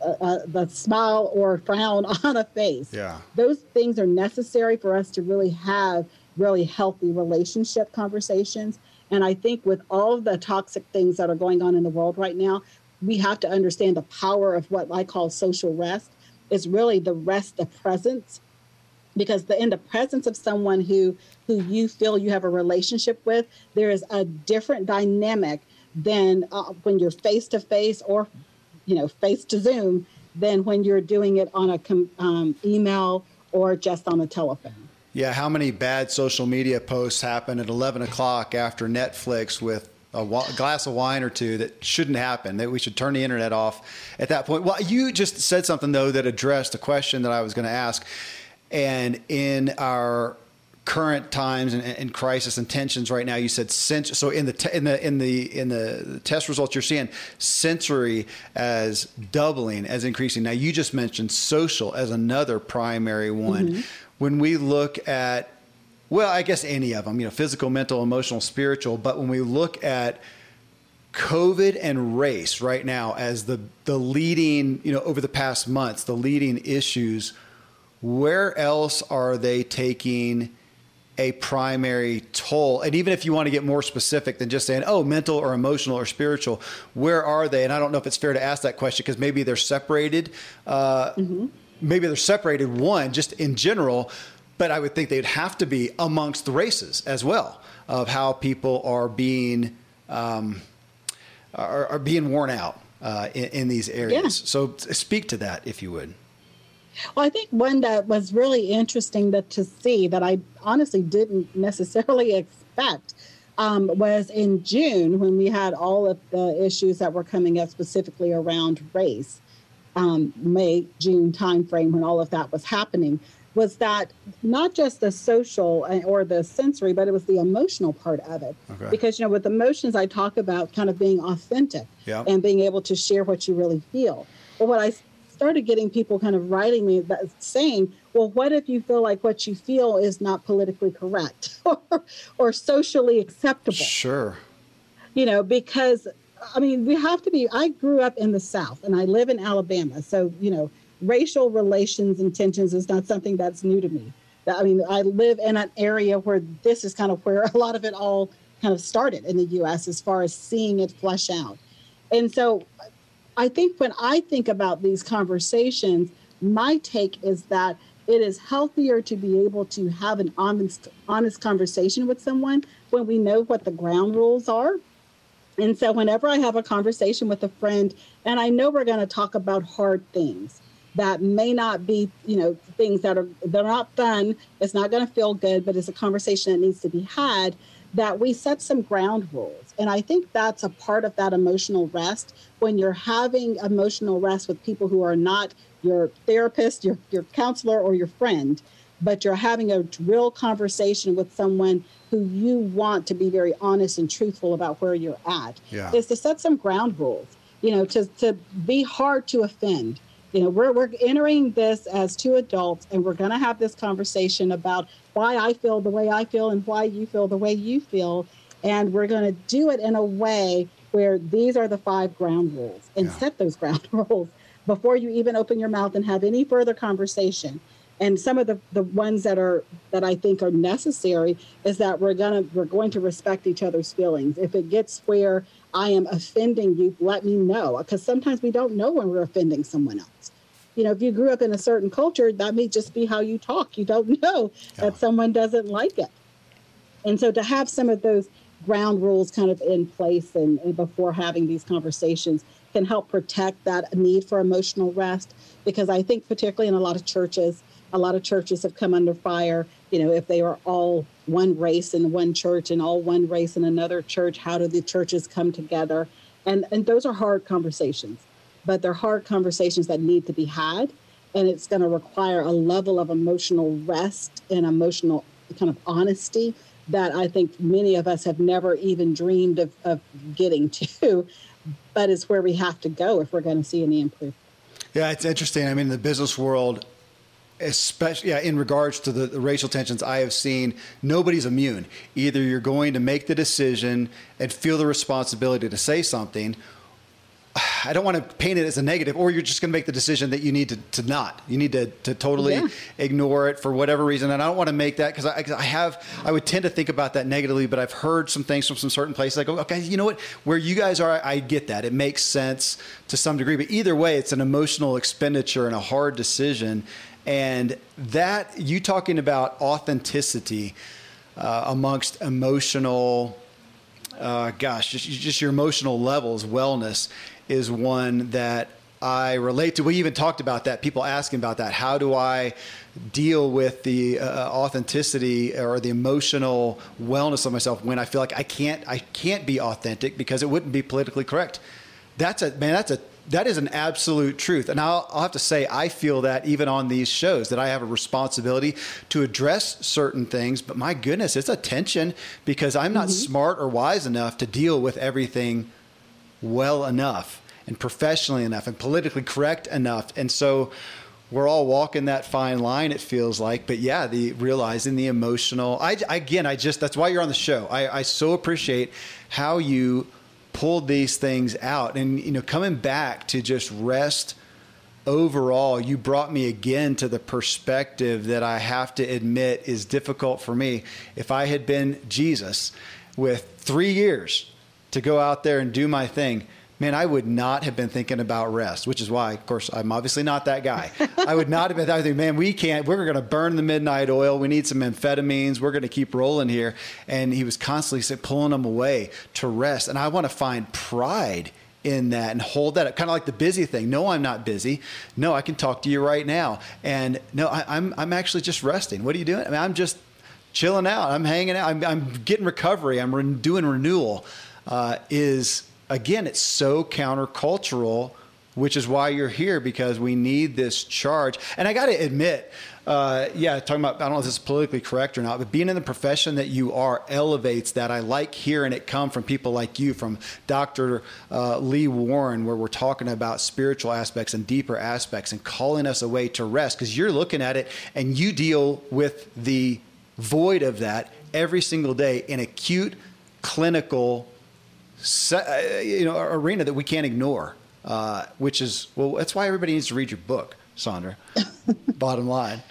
C: uh, uh, the smile or frown on a face.
A: Yeah.
C: Those things are necessary for us to really have really healthy relationship conversations. And I think with all the toxic things that are going on in the world right now, we have to understand the power of what I call social rest. Is really the rest of presence because the in the presence of someone who who you feel you have a relationship with there is a different dynamic than uh, when you're face to face or you know face to zoom than when you're doing it on a um, email or just on a telephone
A: yeah how many bad social media posts happen at 11 o'clock after netflix with a glass of wine or two that shouldn't happen that we should turn the internet off at that point well you just said something though that addressed a question that i was going to ask and in our current times and, and, crisis and tensions right now, you said so in the te- in the in the in the test results you're seeing sensory as doubling as increasing. Now you just mentioned social as another primary one. Mm-hmm. When we look at well, I guess any of them, you know, physical, mental, emotional, spiritual, but when we look at COVID and race right now as the the leading, you know, over the past months, the leading issues where else are they taking a primary toll? And even if you want to get more specific than just saying, oh, mental or emotional or spiritual, where are they? And I don't know if it's fair to ask that question because maybe they're separated. Uh, mm-hmm. Maybe they're separated, one, just in general, but I would think they'd have to be amongst the races as well of how people are being. Um, are, are, being worn out uh, in, in, these areas. Yeah. So speak to that, if you would.
C: Well, I think one that was really interesting that to see that I honestly didn't necessarily expect um, was in June when we had all of the issues that were coming up specifically around race, um, May June timeframe when all of that was happening. Was that not just the social uh, or the sensory, but it was the emotional part of it? Okay. Because you know, with emotions, I talk about kind of being authentic and being able to share what you really feel. But what I started getting people kind of writing me that saying, well, what if you feel like what you feel is not politically correct or, or socially acceptable?
A: Sure.
C: You know, because I mean, we have to be. I grew up in the South and I live in Alabama. So, you know, racial relations and tensions is not something that's new to me. I mean, I live in an area where this is kind of where a lot of it all kind of started in the US as far as seeing it flesh out. And so I think when I think about these conversations, my take is that it is healthier to be able to have an honest, honest conversation with someone when we know what the ground rules are. And so, whenever I have a conversation with a friend, and I know we're going to talk about hard things that may not be, you know, things that are they're not fun. It's not going to feel good, but it's a conversation that needs to be had. That we set some ground rules, and I think that's a part of that emotional rest when you're having emotional rest with people who are not your therapist, your, your counselor, or your friend, but you're having a real conversation with someone who you want to be very honest and truthful about where you're at, yeah. is to set some ground rules, you know, to, to be hard to offend. You know, we're, we're entering this as two adults and we're going to have this conversation about why I feel the way I feel and why you feel the way you feel. And we're going to do it in a way where these are the five ground rules and yeah. set those ground rules before you even open your mouth and have any further conversation and some of the, the ones that are that i think are necessary is that we're gonna we're going to respect each other's feelings. If it gets where i am offending you let me know because sometimes we don't know when we're offending someone else. You know if you grew up in a certain culture that may just be how you talk. You don't know yeah. that someone doesn't like it. And so to have some of those ground rules kind of in place and, and, before having these conversations can help protect that need for emotional rest because i think particularly in a lot of churches a lot of churches have come under fire you know if they are all one race in one church and all one race in another church how do the churches come together and and those are hard conversations but they're hard conversations that need to be had and it's going to require a level of emotional rest and emotional kind of honesty that I think many of us have never even dreamed of, of getting to, but it's where we have to go if we're going to see any improvement.
A: Yeah, it's interesting. I mean, in the business world, especially yeah, in regards to the, the, racial tensions I have seen, nobody's immune. Either you're going to make the decision and feel the responsibility to say something. I don't want to paint it as a negative, or you're just going to make the decision that you need to, to not. You need to, to totally yeah. ignore it for whatever reason. And I don't want to make that because I, I, have, I would tend to think about that negatively, but I've heard some things from some certain places. I go, okay, you know what? Where you guys are, I, I get that. It makes sense to some degree. But either way, it's an emotional expenditure and a hard decision. And that, you talking about authenticity uh, amongst emotional, uh, gosh, just, just your emotional levels, wellness is one that I relate to. We even talked about that. People asking about that. How do I deal with the uh, authenticity or the emotional wellness of myself when I feel like I can't I can't be authentic because it wouldn't be politically correct? That's a man. That's a that is an absolute truth. And I'll, I'll, have to say, I feel that even on these shows, that I have a responsibility to address certain things. But my goodness, it's a tension because I'm not mm-hmm. smart or wise enough to deal with everything well enough and professionally enough and politically correct enough. And so we're all walking that fine line, it feels like. But yeah, the realizing the emotional. I, again, I just, that's why you're on the show. I, I so appreciate how you pulled these things out. And you know coming back to just rest overall you brought me again to the perspective that I have to admit is difficult for me. If I had been Jesus with 3 years to go out there and do my thing man, I would not have been thinking about rest, which is why, of course, I'm obviously not that guy. I would not have been thinking, man, we can't, we're going to burn the midnight oil. We need some amphetamines. We're going to keep rolling here. And he was constantly pulling them away to rest. And I want to find pride in that and hold that up, kind of like the busy thing. No, I'm not busy. No, I can talk to you right now. And no, I, am I'm, I'm actually just resting. What are you doing? I mean, I'm just chilling out. I'm hanging out. I'm, I'm getting recovery. I'm re- doing renewal. Uh, is again, it's so countercultural, which is why you're here because we need this charge. And I got to admit, uh, yeah, talking about, I don't know if this is politically correct or not, but being in the profession that you are elevates that. I like hearing it come from people like you, from Dr. Uh, Lee Warren, where we're talking about spiritual aspects and deeper aspects and calling us away to rest because you're looking at it and you deal with the void of that every single day in acute clinical you know arena that we can't ignore. Uh, which is well, that's why everybody needs to read your book, Saundra. Bottom line.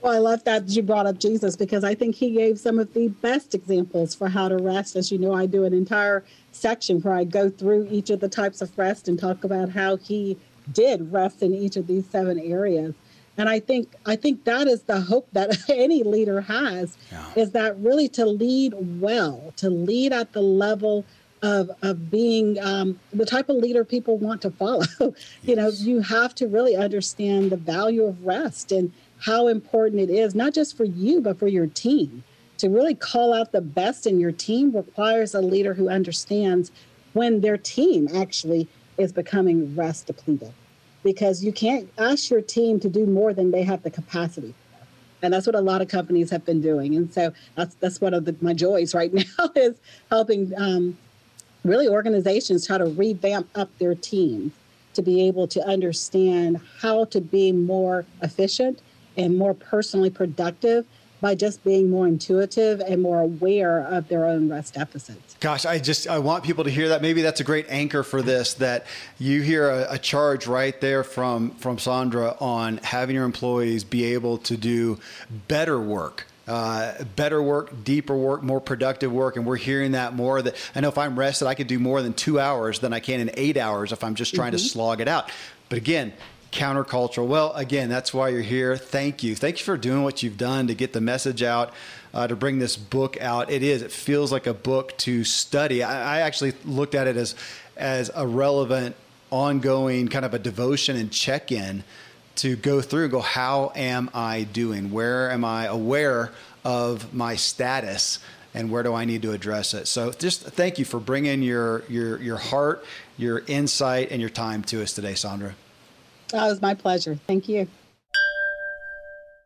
C: Well, I love that you brought up Jesus because I think he gave some of the best examples for how to rest. As you know, I do an entire section where I go through each of the types of rest and talk about how he did rest in each of these seven areas. And I think I think that is the hope that any leader has yeah. is that really to lead well, to lead at the level of of being um, the type of leader people want to follow. Yes. you know, you have to really understand the value of rest and how important it is, not just for you but for your team. To really call out the best in your team requires a leader who understands when their team actually is becoming rest depleted because you can't ask your team to do more than they have the capacity for. And that's what a lot of companies have been doing. And so that's that's one of the, my joys right now is helping um, really organizations try to revamp up their teams to be able to understand how to be more efficient and more personally productive by just being more intuitive and more aware of their own rest deficits.
A: Gosh, I just I want people to hear that. Maybe that's a great anchor for this. That you hear a, a charge right there from from Saundra on having your employees be able to do better work. Uh, better work, deeper work, more productive work, and we're hearing that more. That I know if I'm rested, I could do more than two hours than I can in eight hours if I'm just trying mm-hmm. to slog it out. But again, countercultural. Well, again, that's why you're here. Thank you. Thank you for doing what you've done to get the message out, uh, to bring this book out. It is. It feels like a book to study. I, I actually looked at it as as a relevant, ongoing kind of a devotion and check in to go through go, how am I doing? Where am I aware of my status? and where do I need to address it? So just thank you for bringing your your your heart, your insight, and your time to us today, Saundra.
C: Oh, it was my pleasure. Thank you.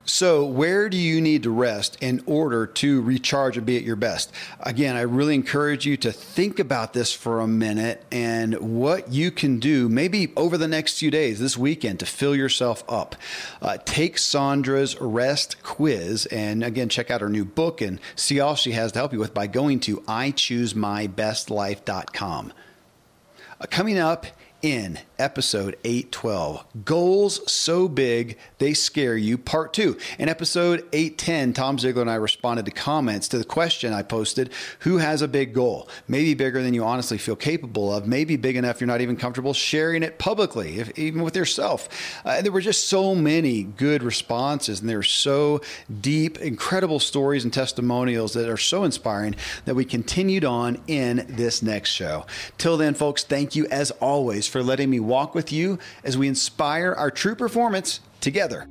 A: So, where do you need to rest in order to recharge and be at your best? Again, I really encourage you to think about this for a minute and what you can do maybe over the next few days, this weekend, to fill yourself up. Uh, take Saundra's rest quiz and again, check out her new book and see all she has to help you with by going to ichoosemybestlife.com. Uh, coming up in episode 812 Goals So Big They Scare You, part two. In episode 810, Tom Ziglar and I responded to comments to the question I posted Who has a big goal? Maybe bigger than you honestly feel capable of, maybe big enough you're not even comfortable sharing it publicly, if, even with yourself. Uh, there were just so many good responses, and they were so deep, incredible stories and testimonials that are so inspiring that we continued on in this next show. Till then, folks, thank you as always for letting me walk with you as we inspire our true performance together.